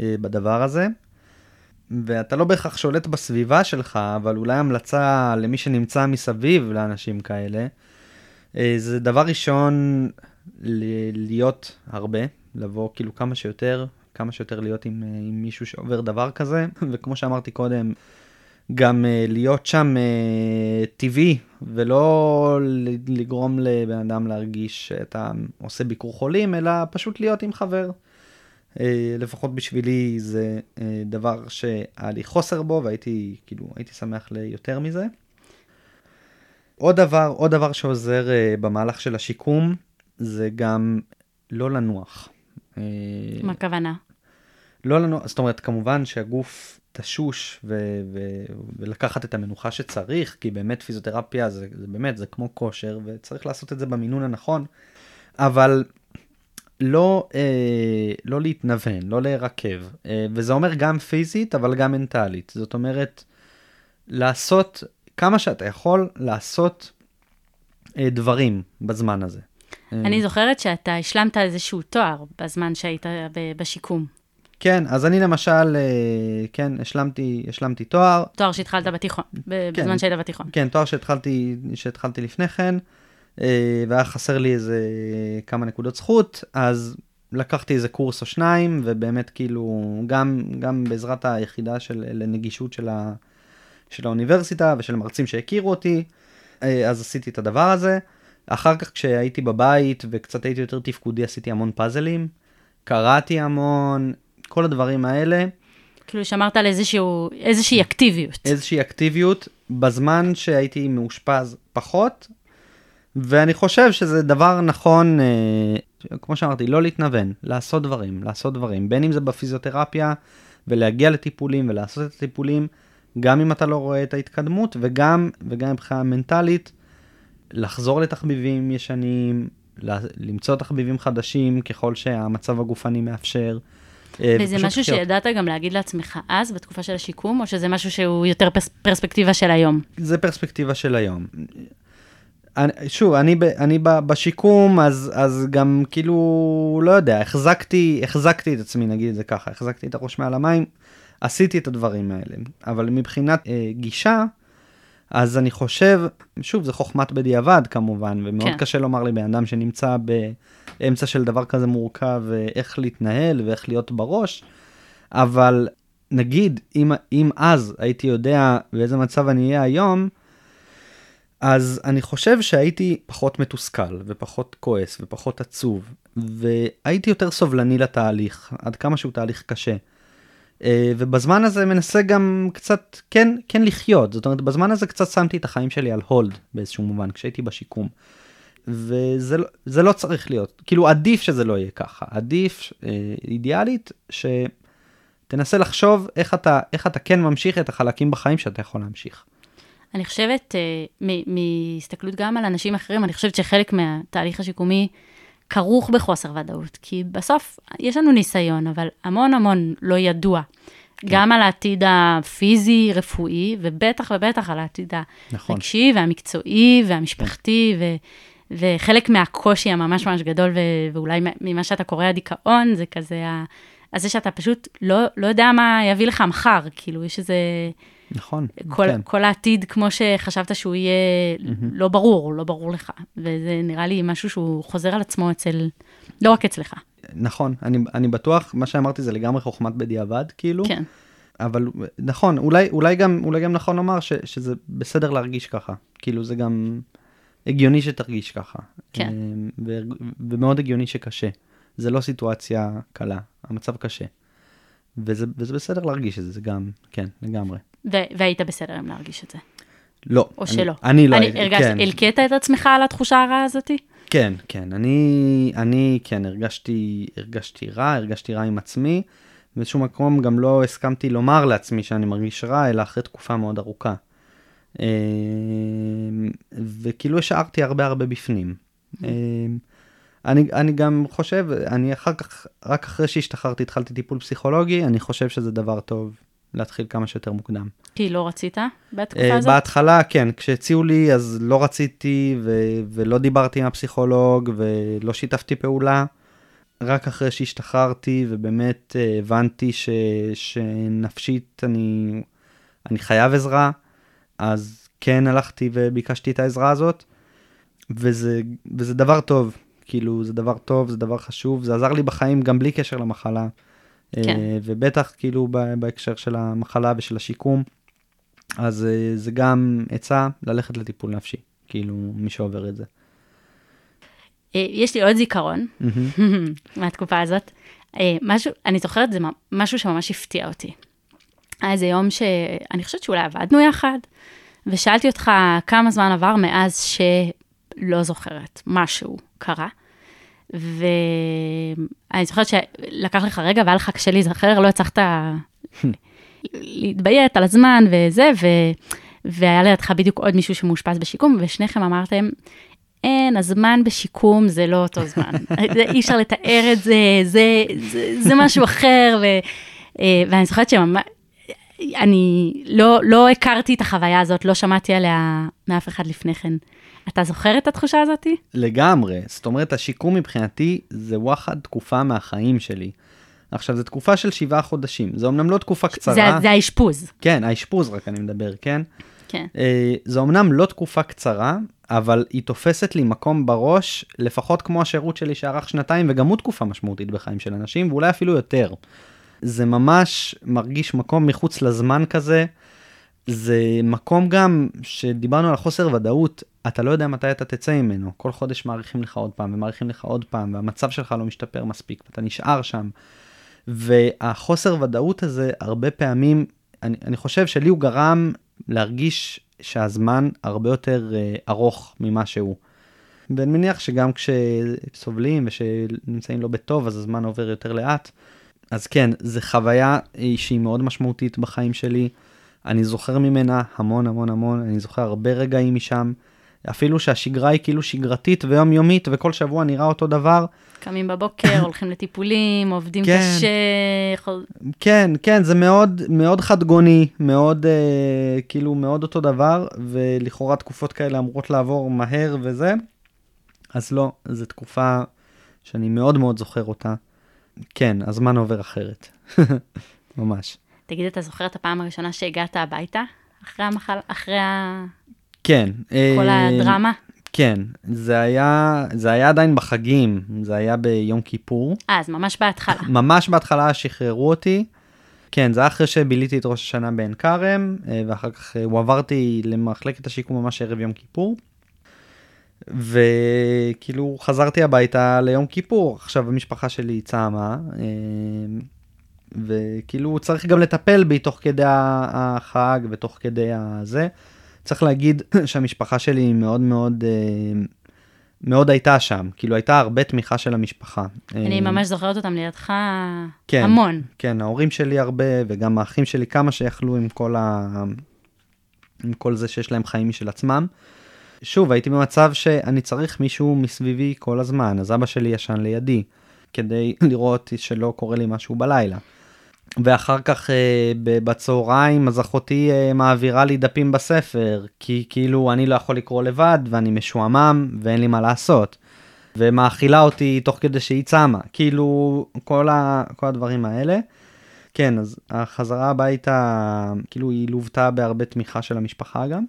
אה, בדבר הזה. ואתה לא בהכרח שולט בסביבה שלך, אבל אולי המלצה למי שנמצא מסביב לאנשים כאלה, אה, זה דבר ראשון ל- להיות הרבה, לבוא כאילו כמה שיותר, כמה שיותר להיות עם, אה, עם מישהו שעובר דבר כזה, וכמו שאמרתי קודם, גם uh, להיות שם uh, טבעי, ולא לגרום לבן אדם להרגיש שאתה עושה ביקור חולים, אלא פשוט להיות עם חבר. Uh, לפחות בשבילי זה uh, דבר שהיה לי חוסר בו, והייתי כאילו, הייתי שמח ליותר מזה. עוד דבר, עוד דבר שעוזר uh, במהלך של השיקום, זה גם לא לנוח. Uh, מה הכוונה? לא לנו, זאת אומרת, כמובן שהגוף תשוש ו- ו- ולקחת את המנוחה שצריך, כי באמת פיזיותרפיה זה, זה באמת, זה כמו כושר, וצריך לעשות את זה במינון הנכון, אבל לא, אה, לא להתנוון, לא להירקב, אה, וזה אומר גם פיזית, אבל גם מנטלית. זאת אומרת, לעשות כמה שאתה יכול, לעשות אה, דברים בזמן הזה. אה, אני זוכרת שאתה השלמת איזשהו תואר בזמן שהיית ב- בשיקום. כן, אז אני למשל, אה, כן, השלמתי, השלמתי תואר, תואר שהתחלת בתיכון, כן. בזמן שהיית בתיכון. כן, תואר שהתחלתי, שהתחלתי לפני כן, אה, והיה חסר לי איזה כמה נקודות זכות, אז לקחתי איזה קורס או שניים, ובאמת כאילו, גם, גם בעזרת היחידה של, לנגישות של, ה, של האוניברסיטה ושל מרצים שהכירו אותי, אה, אז עשיתי את הדבר הזה. אחר כך כשהייתי בבית וקצת הייתי יותר תפקודי, עשיתי המון פאזלים, קראתי המון, כל הדברים האלה. כאילו שמרת על איזשהו, איזושהי אקטיביות. איזושהי אקטיביות בזמן שהייתי מאושפז פחות, ואני חושב שזה דבר נכון, אה, כמו שאמרתי, לא להתנוון, לעשות דברים, לעשות דברים, בין אם זה בפיזיותרפיה ולהגיע לטיפולים ולעשות את הטיפולים, גם אם אתה לא רואה את ההתקדמות וגם, וגם מבחינה מנטלית, לחזור לתחביבים ישנים, למצוא תחביבים חדשים ככל שהמצב הגופני מאפשר. אה, וזה משהו לחיות. שידעת גם להגיד לעצמך אז, בתקופה של השיקום, או שזה משהו שהוא יותר פרס, פרספקטיבה של היום? זה פרספקטיבה של היום. אני, שוב, אני, ב, אני ב, בשיקום, אז, אז גם כאילו, לא יודע, החזקתי, החזקתי את עצמי, נגיד את זה ככה, החזקתי את הראש מעל המים, עשיתי את הדברים האלה. אבל מבחינת אה, גישה, אז אני חושב, שוב, זה חוכמת בדיעבד כמובן, ומאוד כן. קשה לומר לבן אדם שנמצא באמצע של דבר כזה מורכב, איך להתנהל ואיך להיות בראש, אבל נגיד, אם, אם אז הייתי יודע באיזה מצב אני אהיה היום, אז אני חושב שהייתי פחות מתוסכל ופחות כועס ופחות עצוב, והייתי יותר סובלני לתהליך, עד כמה שהוא תהליך קשה. אה, ובזמן הזה מנסה גם קצת כן, כן לחיות, זאת אומרת בזמן הזה קצת שמתי את החיים שלי על הולד באיזשהו מובן, כשהייתי בשיקום. וזה לא- לא צריך להיות, כאילו עדיף שזה לא יהיה ככה, עדיף אה, אידיאלית שתנסה לחשוב איך אתה, איך אתה כן ממשיך את החלקים בחיים שאתה יכול להמשיך. אני חושבת, מ- מהסתכלות גם על אנשים אחרים, אני חושבת שחלק מהתהליך השיקומי כרוך בחוסר ודאות, כי בסוף יש לנו ניסיון, אבל המון המון לא ידוע. כן. גם על העתיד הפיזי, רפואי, ובטח ובטח על העתיד נכון. הרגשי והמקצועי והמשפחתי, ו, וחלק מהקושי הממש ממש גדול, ו, ואולי ממה שאתה קורא הדיכאון, זה כזה, ה, אז זה שאתה פשוט לא, לא יודע מה יביא לך מחר, כאילו, יש איזה... נכון, כל, כן. כל העתיד, כמו שחשבת שהוא יהיה mm-hmm. לא ברור, לא ברור לך. וזה נראה לי משהו שהוא חוזר על עצמו אצל, לא רק אצלך. נכון, אני, אני בטוח, מה שאמרתי זה לגמרי חוכמת בדיעבד, כאילו. כן. אבל נכון, אולי, אולי, גם, אולי גם נכון לומר ש, שזה בסדר להרגיש ככה. כאילו זה גם הגיוני שתרגיש ככה. כן. אה, ו, ומאוד הגיוני שקשה. זה לא סיטואציה קלה, המצב קשה. וזה, וזה בסדר להרגיש את זה, זה גם, כן, לגמרי. והיית בסדר עם להרגיש את זה. לא. או אני, שלא. אני לא, אני הרגשת, כן. הלקית את עצמך על התחושה הרעה הזאתי? כן, כן, אני, אני, כן, הרגשתי, הרגשתי רע, הרגשתי רע עם עצמי. באיזשהו מקום גם לא הסכמתי לומר לעצמי שאני מרגיש רע, אלא אחרי תקופה מאוד ארוכה. אה, וכאילו השארתי הרבה הרבה בפנים. אה, אני, אני גם חושב, אני אחר כך, רק אחרי שהשתחררתי התחלתי טיפול פסיכולוגי, אני חושב שזה דבר טוב להתחיל כמה שיותר מוקדם. כי לא רצית בתקופה Uh, הזאת? בהתחלה, כן, כשהציעו לי אז לא רציתי ו- ולא דיברתי עם הפסיכולוג ולא שיתפתי פעולה. רק אחרי שהשתחררתי ובאמת uh, הבנתי ש- שנפשית אני, אני חייב עזרה, אז כן הלכתי וביקשתי את העזרה הזאת, וזה, וזה דבר טוב, כאילו זה דבר טוב, זה דבר חשוב, זה עזר לי בחיים גם בלי קשר למחלה. כן. אה, ובטח כאילו בהקשר של המחלה ושל השיקום, אז אה, זה גם עצה ללכת לטיפול נפשי, כאילו מי שעובר את זה. אה, יש לי עוד זיכרון. מהתקופה הזאת. משהו, אני זוכרת, זה משהו שממש הפתיע אותי. היה איזה יום שאני חושבת שאולי עבדנו יחד, ושאלתי אותך כמה זמן עבר מאז שלא זוכרת, משהו קרה. ואני זוכרת שלקח לך רגע והיה לך קשה להיזכר, לא הצלחת להתביית על הזמן וזה, ו... והיה לידך בדיוק עוד מישהו שמאושפז בשיקום, ושניכם אמרתם, אין, הזמן בשיקום זה לא אותו זמן. אי אפשר לתאר את זה, זה, זה, זה משהו אחר, ו, אה, ואני זוכרת שממש, אני לא, לא הכרתי את החוויה הזאת, לא שמעתי עליה מאף אחד לפני כן. אתה זוכר את התחושה הזאתי? לגמרי, זאת אומרת השיקום מבחינתי זה וואחד תקופה מהחיים שלי. עכשיו זו תקופה של שבעה חודשים, זה אמנם לא תקופה קצרה. זה, זה האשפוז. כן, האשפוז רק אני מדבר, כן? כן. אה, זו אמנם לא תקופה קצרה, אבל היא תופסת לי מקום בראש, לפחות כמו השירות שלי שארך שנתיים, וגם הוא תקופה משמעותית בחיים של אנשים, ואולי אפילו יותר. זה ממש מרגיש מקום מחוץ לזמן כזה. זה מקום גם שדיברנו על חוסר ודאות, אתה לא יודע מתי אתה תצא ממנו. כל חודש מאריכים לך עוד פעם, ומאריכים לך עוד פעם, והמצב שלך לא משתפר מספיק, ואתה נשאר שם. והחוסר ודאות הזה, הרבה פעמים, אני, אני חושב שלי הוא גרם להרגיש שהזמן הרבה יותר uh, ארוך ממה שהוא. ואני מניח שגם כשסובלים ושנמצאים לא בטוב, אז הזמן עובר יותר לאט. אז כן, זו חוויה שהיא מאוד משמעותית בחיים שלי. אני זוכר ממנה המון המון המון, אני זוכר הרבה רגעים משם. אפילו שהשגרה היא כאילו שגרתית ויומיומית וכל שבוע נראה אותו דבר. קמים בבוקר, הולכים לטיפולים, עובדים כן. קשה. יכול... כן, כן, זה מאוד מאוד חדגוני, מאוד אה, כאילו מאוד אותו דבר, ולכאורה תקופות כאלה אמורות לעבור מהר וזה. אז לא, זו תקופה שאני מאוד מאוד זוכר אותה. כן, הזמן עובר אחרת. ממש. תגיד, אתה זוכר את הפעם הראשונה שהגעת הביתה? אחרי המחל... אחרי ה... כן. כל אה, הדרמה? כן, זה היה, זה היה עדיין בחגים, זה היה ביום כיפור. אה, אז ממש בהתחלה. ממש בהתחלה שחררו אותי. כן, זה היה אחרי שביליתי את ראש השנה בעין כרם, אה, ואחר כך אה, הועברתי למחלקת השיקום ממש ערב יום כיפור. וכאילו חזרתי הביתה ליום כיפור, עכשיו המשפחה שלי צמה, וכאילו צריך גם לטפל בי תוך כדי החג ותוך כדי הזה. צריך להגיד שהמשפחה שלי היא מאוד מאוד אה, מאוד הייתה שם, כאילו הייתה הרבה תמיכה של המשפחה. אני אה, ממש זוכרת אותם לידך כן. המון. כן, ההורים שלי הרבה, וגם האחים שלי כמה שיכלו עם כל, ה... עם כל זה שיש להם חיים משל עצמם. שוב, הייתי במצב שאני צריך מישהו מסביבי כל הזמן, אז אבא שלי ישן לידי, כדי לראות שלא קורה לי משהו בלילה. ואחר כך אה, בצהריים אז אחותי אה, מעבירה לי דפים בספר, כי כאילו אני לא יכול לקרוא לבד ואני משועמם ואין לי מה לעשות. ומאכילה אותי תוך כדי שהיא צמה, כאילו כל, ה, כל הדברים האלה. כן, אז החזרה הביתה, כאילו היא לוותה בהרבה תמיכה של המשפחה גם.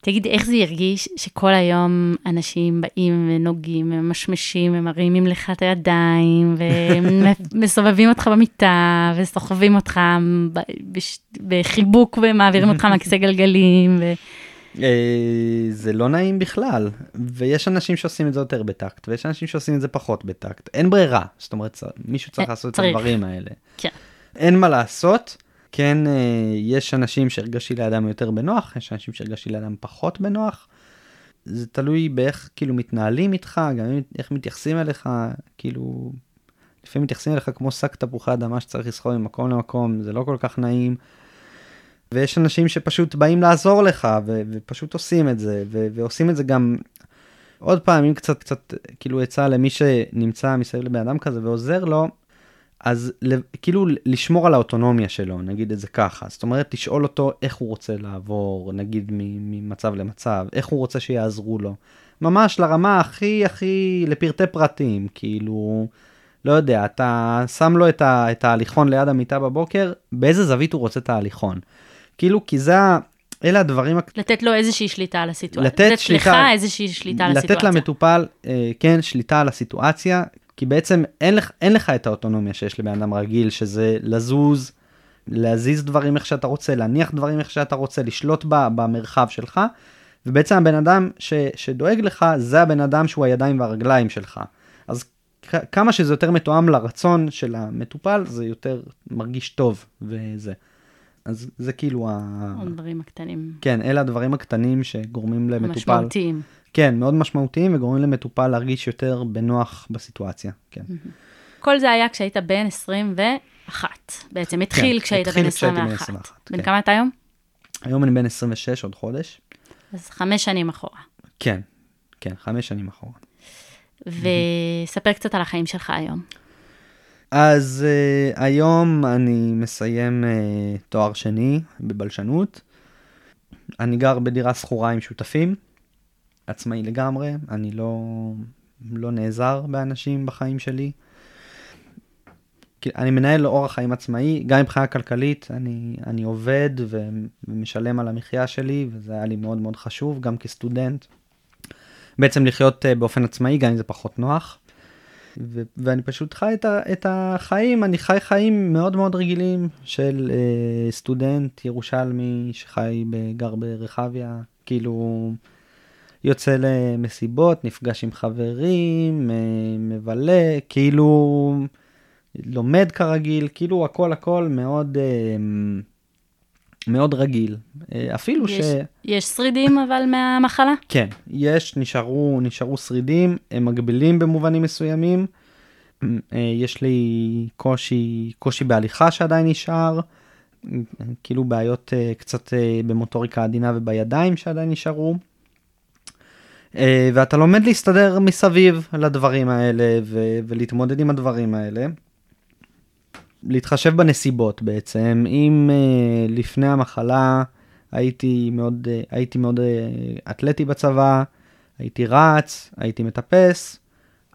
תגיד, איך זה ירגיש שכל היום אנשים באים ונוגעים ומשמשים ומרימים לך את הידיים ומסובבים אותך במיטה וסוחבים אותך בחיבוק ומעבירים אותך מהכיסא גלגלים? ו... אה, זה לא נעים בכלל, ויש אנשים שעושים את זה יותר בטקט, ויש אנשים שעושים את זה פחות בטקט. אין ברירה, זאת אומרת, מישהו צריך אה, לעשות את הדברים האלה. כן. אין מה לעשות. כן, אה, יש אנשים שהרגשתי לידם יותר בנוח, יש אנשים שהרגשתי לידם פחות בנוח. זה תלוי באיך כאילו מתנהלים איתך, גם איך מתייחסים אליך, כאילו, לפעמים מתייחסים אליך כמו שק תפוחי אדמה שצריך לסחוב ממקום למקום, זה לא כל כך נעים. ויש אנשים שפשוט באים לעזור לך, ו- ופשוט עושים את זה, ו- ועושים את זה גם, עוד פעם, אם קצת, קצת, כאילו עצה למי שנמצא מסביב לבן אדם כזה ועוזר לו, אז כאילו לשמור על האוטונומיה שלו, נגיד את זה ככה. זאת אומרת, לשאול אותו איך הוא רוצה לעבור, נגיד ממצב למצב, איך הוא רוצה שיעזרו לו. ממש לרמה הכי הכי לפרטי פרטים, כאילו, לא יודע, אתה שם לו את, ה, את ההליכון ליד המיטה בבוקר, באיזה זווית הוא רוצה את ההליכון. כאילו, כי זה, אלה הדברים... לתת לו איזושהי שליטה על הסיטואציה. לתת, לתת שליטה... לך איזושהי שליטה על הסיטואציה. לתת למטופל, אה, כן, שליטה על הסיטואציה, כי בעצם אין לך, אין לך את האוטונומיה שיש לבן אדם רגיל, שזה לזוז, להזיז דברים איך שאתה רוצה, להניח דברים איך שאתה רוצה, לשלוט ב, במרחב שלך, ובעצם הבן אדם ש, שדואג לך, זה הבן אדם שהוא הידיים והרגליים שלך. אז כ- כמה שזה יותר מתואם לרצון של המטופל, זה יותר מרגיש טוב וזה. אז זה כאילו ה... הדברים הקטנים. כן, אלה הדברים הקטנים שגורמים למטופל... המשמעותיים. כן, מאוד משמעותיים וגורמים למטופל להרגיש יותר בנוח בסיטואציה, כן. כל זה היה כשהיית בן 21, בעצם התחיל כן, כשהיית בן 21. 21. בן כן. כמה אתה היום? היום אני בן 26, עוד חודש. אז חמש שנים אחורה. כן, כן, חמש שנים אחורה. וספר קצת על החיים שלך היום. אז uh, היום אני מסיים uh, תואר שני בבלשנות. אני גר בדירה שכורה עם שותפים. עצמאי לגמרי, אני לא, לא נעזר באנשים בחיים שלי. אני מנהל אורח חיים עצמאי, גם מבחינה כלכלית, אני, אני עובד ומשלם על המחיה שלי, וזה היה לי מאוד מאוד חשוב, גם כסטודנט. בעצם לחיות אה, באופן עצמאי, גם אם זה פחות נוח. ו- ואני פשוט חי את, ה- את החיים, אני חי חיים מאוד מאוד רגילים של אה, סטודנט ירושלמי שחי, גר ברחביה, כאילו... יוצא למסיבות, נפגש עם חברים, מבלה, כאילו לומד כרגיל, כאילו הכל הכל מאוד, אה, מאוד רגיל. אה, אפילו יש, ש... יש שרידים אבל מהמחלה? כן, יש, נשארו, נשארו שרידים, הם מגבילים במובנים מסוימים. אה, יש לי קושי, קושי בהליכה שעדיין נשאר, כאילו בעיות קצת במוטוריקה עדינה ובידיים שעדיין נשארו. אה, ואתה לומד להסתדר מסביב לדברים האלה ו- ולהתמודד עם הדברים האלה. להתחשב בנסיבות בעצם, אם uh, לפני המחלה הייתי מאוד, uh, הייתי מאוד uh, אתלטי בצבא, הייתי רץ, הייתי מטפס,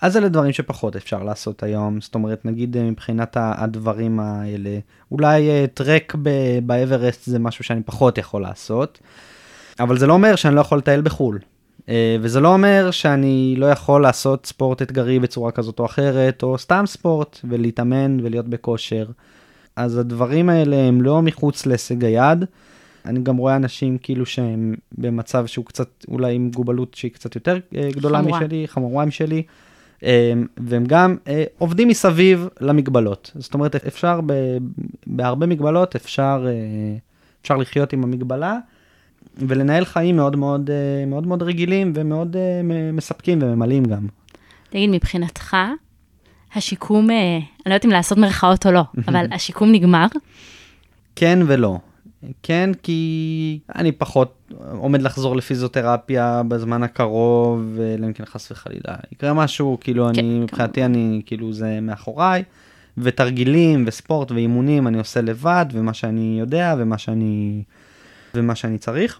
אז אלה דברים שפחות אפשר לעשות היום, זאת אומרת נגיד מבחינת הדברים האלה, אולי uh, טרק באברסט זה משהו שאני פחות יכול לעשות, אבל זה לא אומר שאני לא יכול לטייל בחו"ל, וזה לא אומר שאני לא יכול לעשות ספורט אתגרי בצורה כזאת או אחרת, או סתם ספורט, ולהתאמן ולהיות בכושר. אז הדברים האלה הם לא מחוץ להישג היד. אני גם רואה אנשים כאילו שהם במצב שהוא קצת, אולי עם מוגבלות שהיא קצת יותר אה, גדולה חמורה. משלי, חמורה משלי, אה, והם גם עובדים מסביב למגבלות. זאת אומרת, אפשר, בהרבה מגבלות אפשר, אפשר לחיות עם המגבלה. ולנהל חיים מאוד מאוד, אה, מאוד מאוד רגילים ומאוד אה, מספקים וממלאים גם. תגיד, מבחינתך, השיקום, אה, אני לא יודעת אם לעשות מרכאות או לא, אבל השיקום נגמר? כן ולא. כן, כי אני פחות עומד לחזור לפיזיותרפיה בזמן הקרוב, אלא אם כן חס וחלילה יקרה משהו, כאילו כן, אני, מבחינתי אני, כאילו זה מאחוריי, ותרגילים וספורט ואימונים אני עושה לבד, ומה שאני יודע ומה שאני, ומה שאני צריך.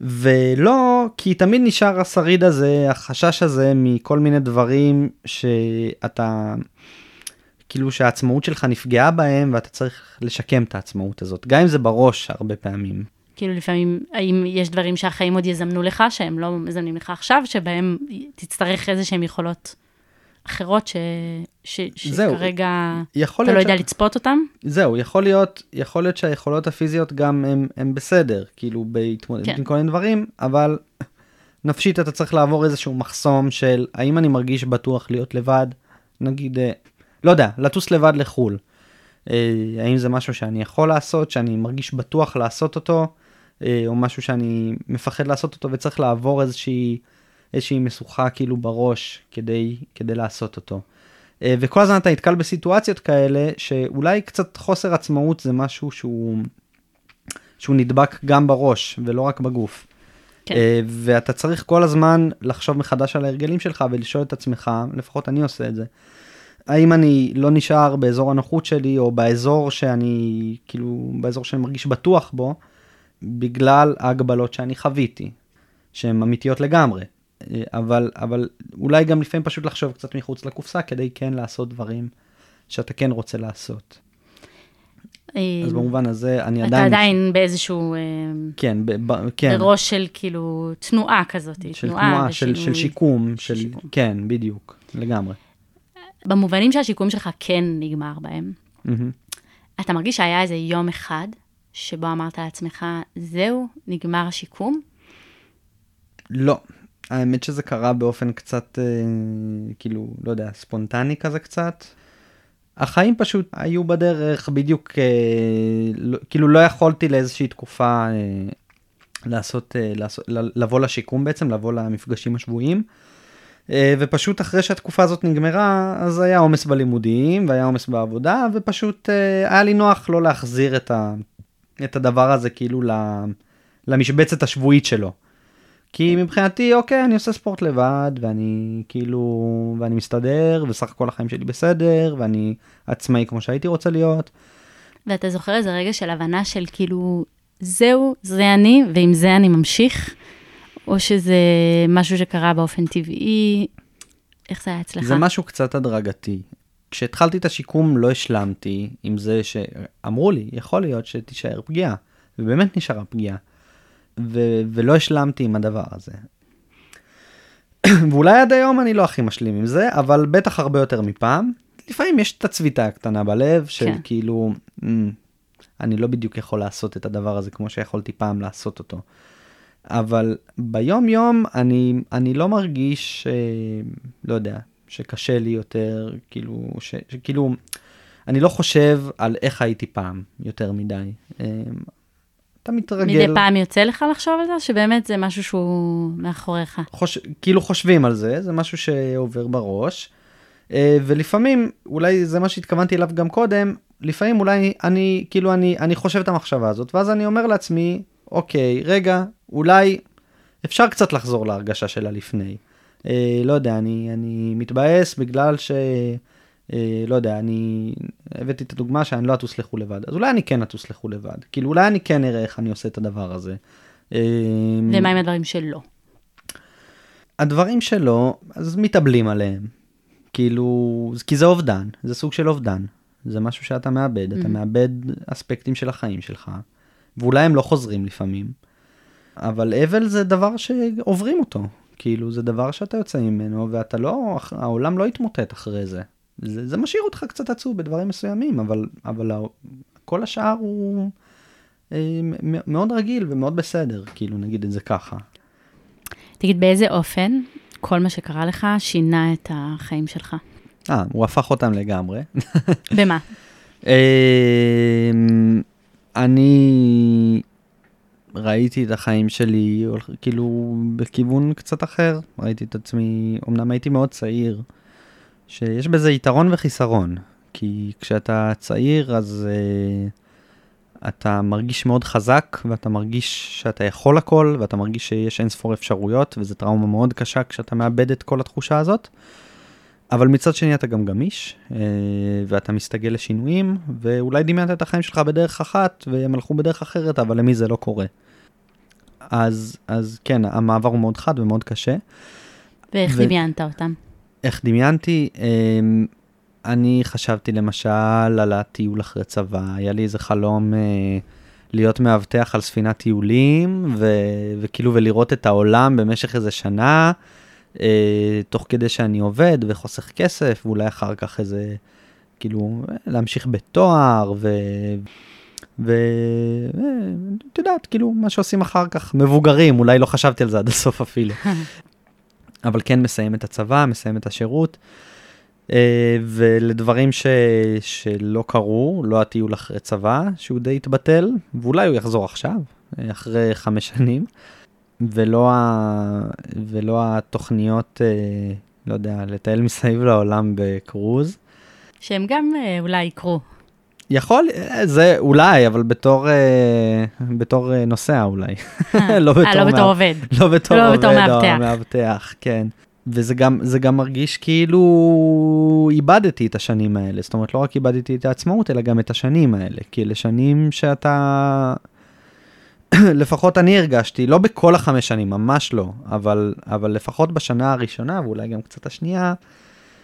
ולא, כי תמיד נשאר השריד הזה, החשש הזה מכל מיני דברים שאתה, כאילו שהעצמאות שלך נפגעה בהם ואתה צריך לשקם את העצמאות הזאת, גם אם זה בראש הרבה פעמים. כאילו לפעמים, האם יש דברים שהחיים עוד יזמנו לך, שהם לא מזמנים לך עכשיו, שבהם תצטרך איזה שהם יכולות אחרות ש... ש... שכרגע אתה לא יודע ש- לצפות אותם? זהו, יכול להיות, יכול להיות שהיכולות הפיזיות גם הם בסדר, כאילו בהתמודדות כן. עם כל מיני דברים, אבל נפשית אתה צריך לעבור איזשהו מחסום של האם אני מרגיש בטוח להיות לבד, נגיד, אה, לא יודע, לטוס לבד לחו"ל. אה, האם זה משהו שאני יכול לעשות, שאני מרגיש בטוח לעשות אותו, אה, או משהו שאני מפחד לעשות אותו וצריך לעבור איזושהי, איזושהי משוכה כאילו בראש כדי, כדי לעשות אותו. אה, וכל הזמן אתה נתקל בסיטואציות כאלה שאולי קצת חוסר עצמאות זה משהו שהוא, שהוא נדבק גם בראש ולא רק בגוף. כן. אה, ואתה צריך כל הזמן לחשוב מחדש על ההרגלים שלך ולשאול את עצמך, לפחות אני עושה את זה, האם אני לא נשאר באזור הנוחות שלי או באזור שאני, כאילו, באזור שאני מרגיש בטוח בו, בגלל ההגבלות שאני חוויתי, שהן אמיתיות לגמרי. אה, אבל, אבל אולי גם לפעמים פשוט לחשוב קצת מחוץ לקופסה כדי כן לעשות דברים שאתה כן רוצה לעשות. אז במובן הזה אני אה, אתה עדיין... עדיין באיזשהו, אה, כן, ב, כן. בראש של כאילו תנועה כזאת, של תנועה, של, של ושינוי. שיקום, של, שיקום. כן, בדיוק, לגמרי. במובנים שהשיקום שלך כן נגמר בהם. אתה מרגיש שהיה איזה יום אחד שבו אמרת לעצמך, זהו, נגמר השיקום? לא, האמת שזה קרה באופן קצת, אה, כאילו, לא יודע, ספונטני כזה קצת. החיים פשוט היו בדרך, בדיוק, אה, לא, כאילו לא יכולתי לאיזושהי תקופה אה, לעשות, אה, לעשות, ל- לבוא לשיקום בעצם, לבוא למפגשים השבועיים. אה, ופשוט אחרי שהתקופה הזאת נגמרה, אז היה עומס בלימודים והיה עומס בעבודה, ופשוט אה, היה לי נוח לא להחזיר את, ה, את הדבר הזה כאילו ל- למשבצת השבועית שלו. כי מבחינתי, אוקיי, אני עושה ספורט לבד, ואני כאילו, ואני מסתדר, וסך הכל החיים שלי בסדר, ואני עצמאי כמו שהייתי רוצה להיות. ואתה זוכר איזה רגע של הבנה של כאילו, זהו, זה אני, ועם זה אני ממשיך? או שזה משהו שקרה באופן טבעי? איך זה היה אצלך? זה משהו קצת הדרגתי. כשהתחלתי את השיקום לא השלמתי עם זה שאמרו לי, יכול להיות שתישאר פגיעה, ובאמת נשארה פגיעה. ו- ולא השלמתי עם הדבר הזה. ואולי עד היום אני לא הכי משלים עם זה, אבל בטח הרבה יותר מפעם. לפעמים יש את הצביטה הקטנה בלב, של כן. כאילו, "מ, אני לא בדיוק יכול לעשות את הדבר הזה כמו שיכולתי פעם לעשות אותו. אבל ביום יום אני, אני לא מרגיש, אה, לא יודע, שקשה לי יותר, כאילו, ש, שכאילו, אני לא חושב על איך הייתי פעם יותר מדי. אה, אתה מתרגל. מדי פעם יוצא לך לחשוב על זה, שבאמת זה משהו שהוא מאחוריך? חוש... כאילו חושבים על זה, זה משהו שעובר בראש. אה, ולפעמים, אולי זה מה שהתכוונתי אליו גם קודם, לפעמים אולי אני, כאילו אני, אני חושב את המחשבה הזאת, ואז אני אומר לעצמי, אוקיי, רגע, אולי אפשר קצת לחזור להרגשה שלה לפני. אה, לא יודע, אני, אני מתבאס בגלל ש... אה, לא יודע, אני הבאתי את הדוגמה שאני לא אטוס לחו"ל לבד, אז אולי אני כן אטוס לחו"ל לבד. כאילו, אולי אני כן אראה איך אני עושה את הדבר הזה. אה, ומה עם הדברים שלא? הדברים שלו, אז מתאבלים עליהם. כאילו, כי זה אובדן, זה סוג של אובדן. זה משהו שאתה מאבד, אתה Mhm. מאבד אספקטים של החיים שלך, ואולי הם לא חוזרים לפעמים. אבל אבל זה דבר שעוברים אותו. כאילו, זה דבר שאתה יוצא ממנו, ואתה לא, העולם לא יתמוטט אחרי זה. זה, זה משאיר אותך קצת עצוב בדברים מסוימים, אבל, אבל כל השאר הוא אה, מאוד רגיל ומאוד בסדר, כאילו, נגיד את זה ככה. תגיד, באיזה אופן כל מה שקרה לך שינה את החיים שלך? אה, הוא הפך אותם לגמרי. במה? אמ, אני ראיתי את החיים שלי כאילו בכיוון קצת אחר. ראיתי את עצמי, אמנם הייתי מאוד צעיר, שיש בזה יתרון וחיסרון. כי כשאתה צעיר אז, אה, אתה מרגיש מאוד חזק, ואתה מרגיש שאתה יכול הכל, ואתה מרגיש שיש אין ספור אפשרויות, וזו טראומה מאוד קשה כשאתה מאבד את כל התחושה הזאת. אבל מצד שני אתה גם גמיש, אה, ואתה מסתגל לשינויים, ואולי דמיינת את החיים שלך בדרך אחת, והם הלכו בדרך אחרת, אבל למי זה לא קורה. אז, אז כן, המעבר הוא מאוד חד ומאוד קשה. ואיך ו... דמיינת אותם? איך דמיינתי? אמ, אני חשבתי למשל על הטיול אחרי צבא, היה לי איזה חלום אה, להיות מאבטח על ספינת טיולים, ו- וכאילו ולראות את העולם במשך איזה שנה, אה, תוך כדי שאני עובד וחוסך כסף, ואולי אחר כך איזה, כאילו, להמשיך בתואר, ו... ואת יודעת, כאילו, מה שעושים אחר כך, מבוגרים, אולי לא חשבתי על זה עד הסוף אפילו. אבל כן מסיים את הצבא, מסיים את השירות. אה, ולדברים ש... שלא קרו, לא הטיול אחרי צבא, שהוא די התבטל, ואולי הוא יחזור עכשיו, אה, אחרי חמש שנים, ולא, ה... ולא התוכניות, אה, לא יודע, לטייל מסביב לעולם בקרוז. שהם גם אולי יקרו. יכול, זה אולי, אבל בתור, בתור נוסע אולי. לא בתור, לא בתור עובד. לא בתור לא עובד בתור מאבטח. או מאבטח, כן. וזה גם, גם מרגיש כאילו איבדתי את השנים האלה. זאת אומרת, לא רק איבדתי את העצמאות, אלא גם את השנים האלה. כי אלה שנים שאתה... לפחות אני הרגשתי, לא בכל החמש שנים, ממש לא, אבל, אבל לפחות בשנה הראשונה, ואולי גם קצת השנייה,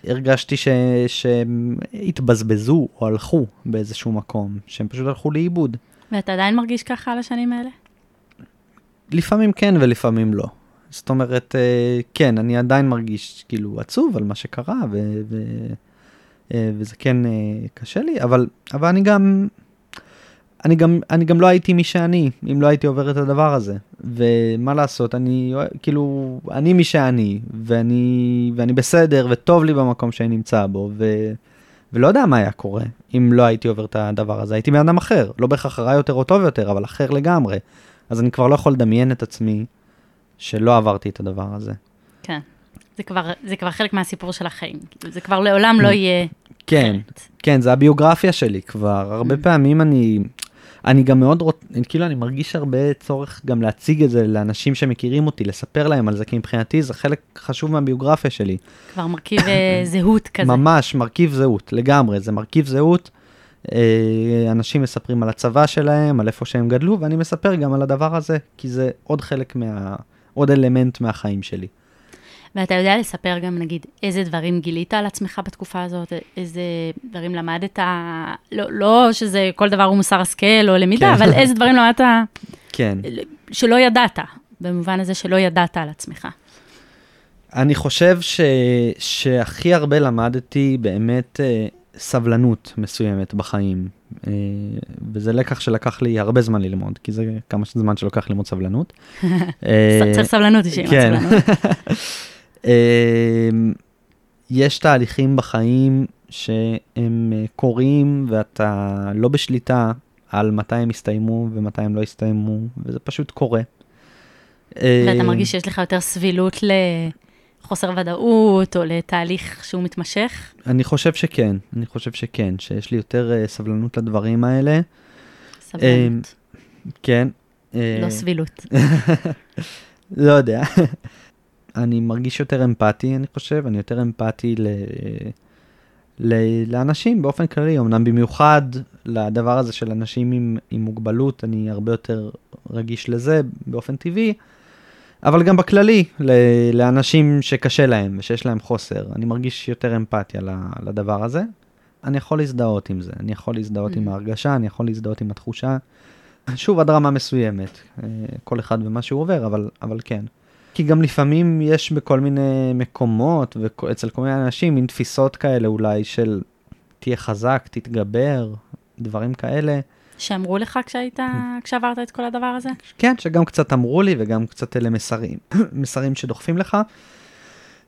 הרגשתי ש, שהם התבזבזו או הלכו באיזשהו מקום, שהם פשוט הלכו לאיבוד. ואתה עדיין מרגיש ככה על השנים האלה? לפעמים כן ולפעמים לא. זאת אומרת, אה, כן, אני עדיין מרגיש כאילו עצוב על מה שקרה, ו- ו- אה, וזה כן אה, קשה לי, אבל, אבל אני גם, אני גם, אני גם לא הייתי מי שאני, אם לא הייתי עובר את הדבר הזה. ומה לעשות, אני, כאילו, אני מי שאני, ואני, ואני בסדר, וטוב לי במקום שאני נמצא בו, ו... ולא יודע מה היה קורה אם לא הייתי עובר את הדבר הזה. הייתי בן אדם אחר, לא בהכרח רע יותר או טוב יותר, אבל אחר לגמרי. אז אני כבר לא יכול לדמיין את עצמי שלא עברתי את הדבר הזה. כן, זה כבר, זה כבר חלק מהסיפור של החיים, זה כבר לעולם לא יהיה... כן. כן, זה הביוגרפיה שלי כבר. הרבה mm. פעמים אני, אני גם מאוד רוצ... כאילו אני מרגיש הרבה צורך גם להציג את זה לאנשים שמכירים אותי, לספר להם על זה, כי מבחינתי זה חלק חשוב מהביוגרפיה שלי. כבר מרכיב אה, זהות כזה. ממש, מרכיב זהות, לגמרי, זה מרכיב זהות. אה, אנשים מספרים על הצבא שלהם, על איפה שהם גדלו, ואני מספר גם על הדבר הזה, כי זה עוד חלק מה... עוד אלמנט מהחיים שלי. ואתה יודע לספר גם, נגיד, איזה דברים גילית על עצמך בתקופה הזאת, איזה דברים למדת, לא, לא שזה כל דבר הוא מוסר השכל או למידה, כן. אבל איזה דברים למדת כן. שלא ידעת, במובן הזה שלא ידעת על עצמך. אני חושב ש, שהכי הרבה למדתי באמת אה, סבלנות מסוימת בחיים. אה, וזה לקח שלקח לי הרבה זמן ללמוד, כי זה כמה זמן שלוקח ללמוד סבלנות. אה, צריך סבלנות אישי, כן. סבלנות. אה, יש תהליכים בחיים שהם קורים ואתה לא בשליטה על מתי הם יסתיימו ומתי הם לא יסתיימו, וזה פשוט קורה. ואתה מרגיש שיש לך יותר סבילות ל... חוסר ודאות, או לתהליך שהוא מתמשך? אני חושב שכן, אני חושב שכן, שיש לי יותר uh, סבלנות לדברים האלה. סבלנות. Uh, כן. Uh, לא סבילות. לא יודע. אני מרגיש יותר אמפתי, אני חושב, אני יותר אמפתי ל... ל... לאנשים באופן כללי, אמנם במיוחד לדבר הזה של אנשים עם, עם מוגבלות, אני הרבה יותר רגיש לזה באופן טבעי. אבל גם בכללי, לאנשים שקשה להם ושיש להם חוסר, אני מרגיש יותר אמפתיה לדבר הזה. אני יכול להזדהות עם זה, אני יכול להזדהות mm. עם ההרגשה, אני יכול להזדהות עם התחושה. שוב, עד רמה מסוימת, אה, כל אחד ומה שהוא עובר, אבל, אבל כן. כי גם לפעמים יש בכל מיני מקומות ואצל כל מיני אנשים מין תפיסות כאלה אולי של תהיה חזק, תתגבר, דברים כאלה. שאמרו לך כשהיית, כשעברת את כל הדבר הזה? כן, שגם קצת אמרו לי וגם קצת אלה מסרים, מסרים שדוחפים לך.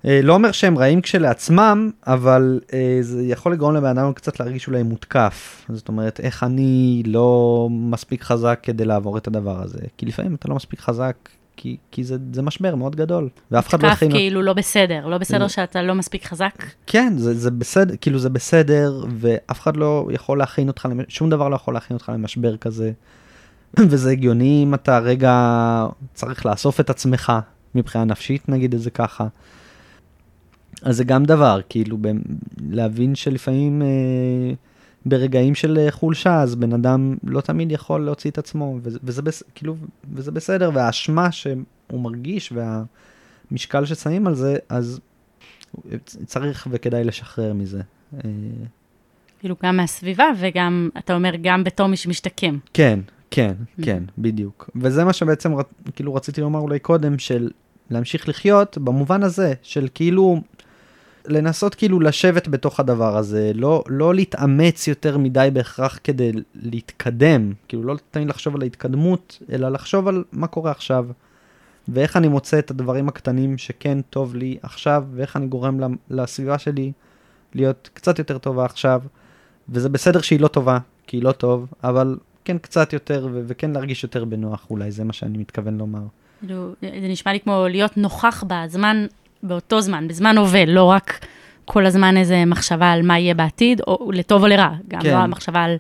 אה, לא אומר שהם רעים כשלעצמם, אבל אה, זה יכול לגרום לבן אדם קצת להרגיש אולי מותקף. זאת אומרת, איך אני לא מספיק חזק כדי לעבור את הדבר הזה. כי לפעמים אתה לא מספיק חזק כי, כי זה, זה משבר מאוד גדול, ואף אחד לא כף יכין... כאילו לא בסדר, לא בסדר זה- שאתה לא מספיק חזק. כן, זה, זה בסדר, כאילו זה בסדר, ואף אחד לא יכול להכין אותך, שום דבר לא יכול להכין אותך למשבר כזה. וזה הגיוני אם אתה רגע צריך לאסוף את עצמך, מבחינה נפשית נגיד את זה ככה. אז זה גם דבר, כאילו, ב- להבין שלפעמים אה, ברגעים של אה, חולשה, אז בן אדם לא תמיד יכול להוציא את עצמו, וזה, וזה, בס, כאילו, וזה בסדר, והאשמה שהוא מרגיש והמשקל ששמים על זה, אז צריך וכדאי לשחרר מזה. אה, כאילו גם מהסביבה וגם, אתה אומר, גם בתור מי שמשתקם. כן, כן, כן, בדיוק. וזה מה שבעצם כאילו רציתי לומר אולי קודם, של להמשיך לחיות במובן הזה, של כאילו לנסות כאילו לשבת בתוך הדבר הזה, לא, לא להתאמץ יותר מדי בהכרח כדי להתקדם, כאילו לא תמיד לחשוב על ההתקדמות, אלא לחשוב על מה קורה עכשיו, ואיך אני מוצא את הדברים הקטנים שכן טוב לי עכשיו, ואיך אני גורם לסביבה שלי להיות קצת יותר טובה עכשיו, וזה בסדר שהיא לא טובה, כי היא לא טוב, אבל כן קצת יותר, ו- וכן להרגיש יותר בנוח אולי, זה מה שאני מתכוון לומר. כאילו, זה נשמע לי כמו להיות נוכח בזמן, באותו זמן, בזמן הווה, לא רק כל הזמן איזה מחשבה על מה יהיה בעתיד, או לטוב או לרע, גם כן. לא המחשבה על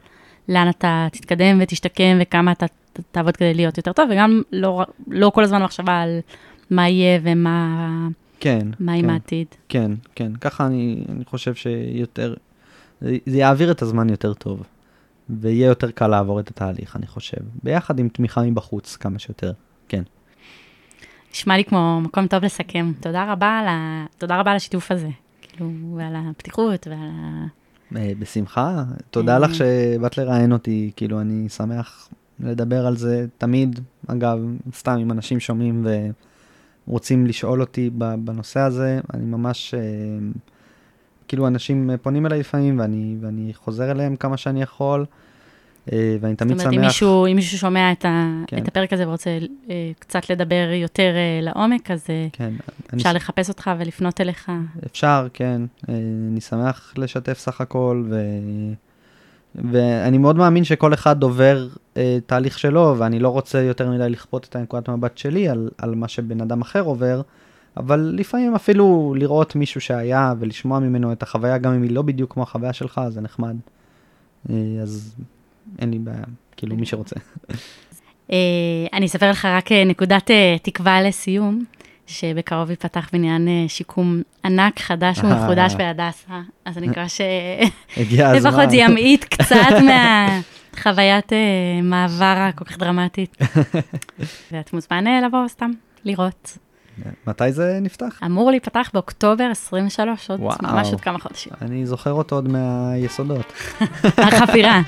לאן אתה תתקדם ותשתקם וכמה אתה תעבוד כדי להיות יותר טוב, וגם לא, לא כל הזמן מחשבה על מה יהיה ומה כן, מה עם כן, העתיד. כן, כן, ככה אני, אני חושב שיותר, זה, זה יעביר את הזמן יותר טוב, ויהיה יותר קל לעבור את התהליך, אני חושב, ביחד עם תמיכה מבחוץ כמה שיותר, כן. נשמע לי כמו מקום טוב לסכם. תודה רבה על, ה... תודה רבה על השיתוף הזה, כאילו, ועל הפתיחות ועל ה... אה, בשמחה, תודה אה. לך שבאת לראיין אותי, כאילו אני שמח לדבר על זה תמיד, אגב, סתם אם אנשים שומעים ורוצים לשאול אותי בנושא הזה, אני ממש, אה, כאילו אנשים פונים אליי לפעמים ואני, ואני חוזר אליהם כמה שאני יכול, אה, ואני זאת תמיד אומרת, אם שמח. מישהו, אם מישהו שומע את, ה... כן. את הפרק הזה ורוצה אה, קצת לדבר יותר אה, לעומק, אז כן, אני אפשר לחפש אותך ולפנות אליך. אפשר, כן. אני שמח לשתף סך הכל, ו... ואני מאוד מאמין שכל אחד עובר אה, תהליך שלו, ואני לא רוצה יותר מדי לכפות את הנקודת מבט שלי על, על מה שבן אדם אחר עובר, אבל לפעמים אפילו לראות מישהו שהיה ולשמוע ממנו את החוויה, גם אם היא לא בדיוק כמו החוויה שלך, זה נחמד. אה, אז אין לי בעיה, כאילו מי שרוצה. אה, אני אספר לך רק אה, נקודת אה, תקווה לסיום, שבקרוב ייפתח בניין שיקום ענק, חדש ומחודש בהדסה, אז אני מקווה. שלפחות זה ימעיט קצת מהחוויית אה, מעבר הכל כך דרמטית. ואת מוזמן לבוא סתם לראות. מתי זה נפתח? אמור להיפתח באוקטובר 23, עוד וואו. ממש עוד כמה חודשים. אני זוכר אותו עוד מהיסודות. החפירה,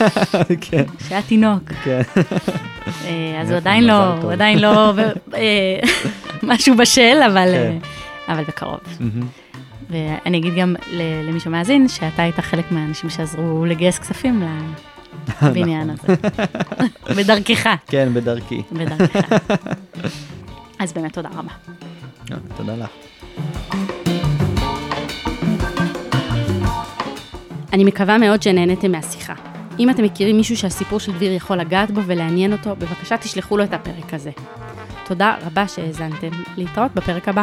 כן, שהיה תינוק. כן. אה, אז הוא עדיין לא. הוא עדיין לא אה, משהו בשל, אבל, כן. אה, אבל בקרוב. ואני אגיד גם למי שמאזין, שאתה היית חלק מהאנשים שעזרו לגייס כספים לבניין נכון. הזה. בדרכך, כן, בדרכי. בדרכך. אז באמת תודה רבה. אה, תודה לך. אני מקווה מאוד שנהניתם מהשיחה. אם אתם מכירים מישהו שהסיפור של דביר יכול לגעת בו ולעניין אותו, בבקשה תשלחו לו את הפרק הזה. תודה רבה שהאזנתם. להתראות בפרק הבא.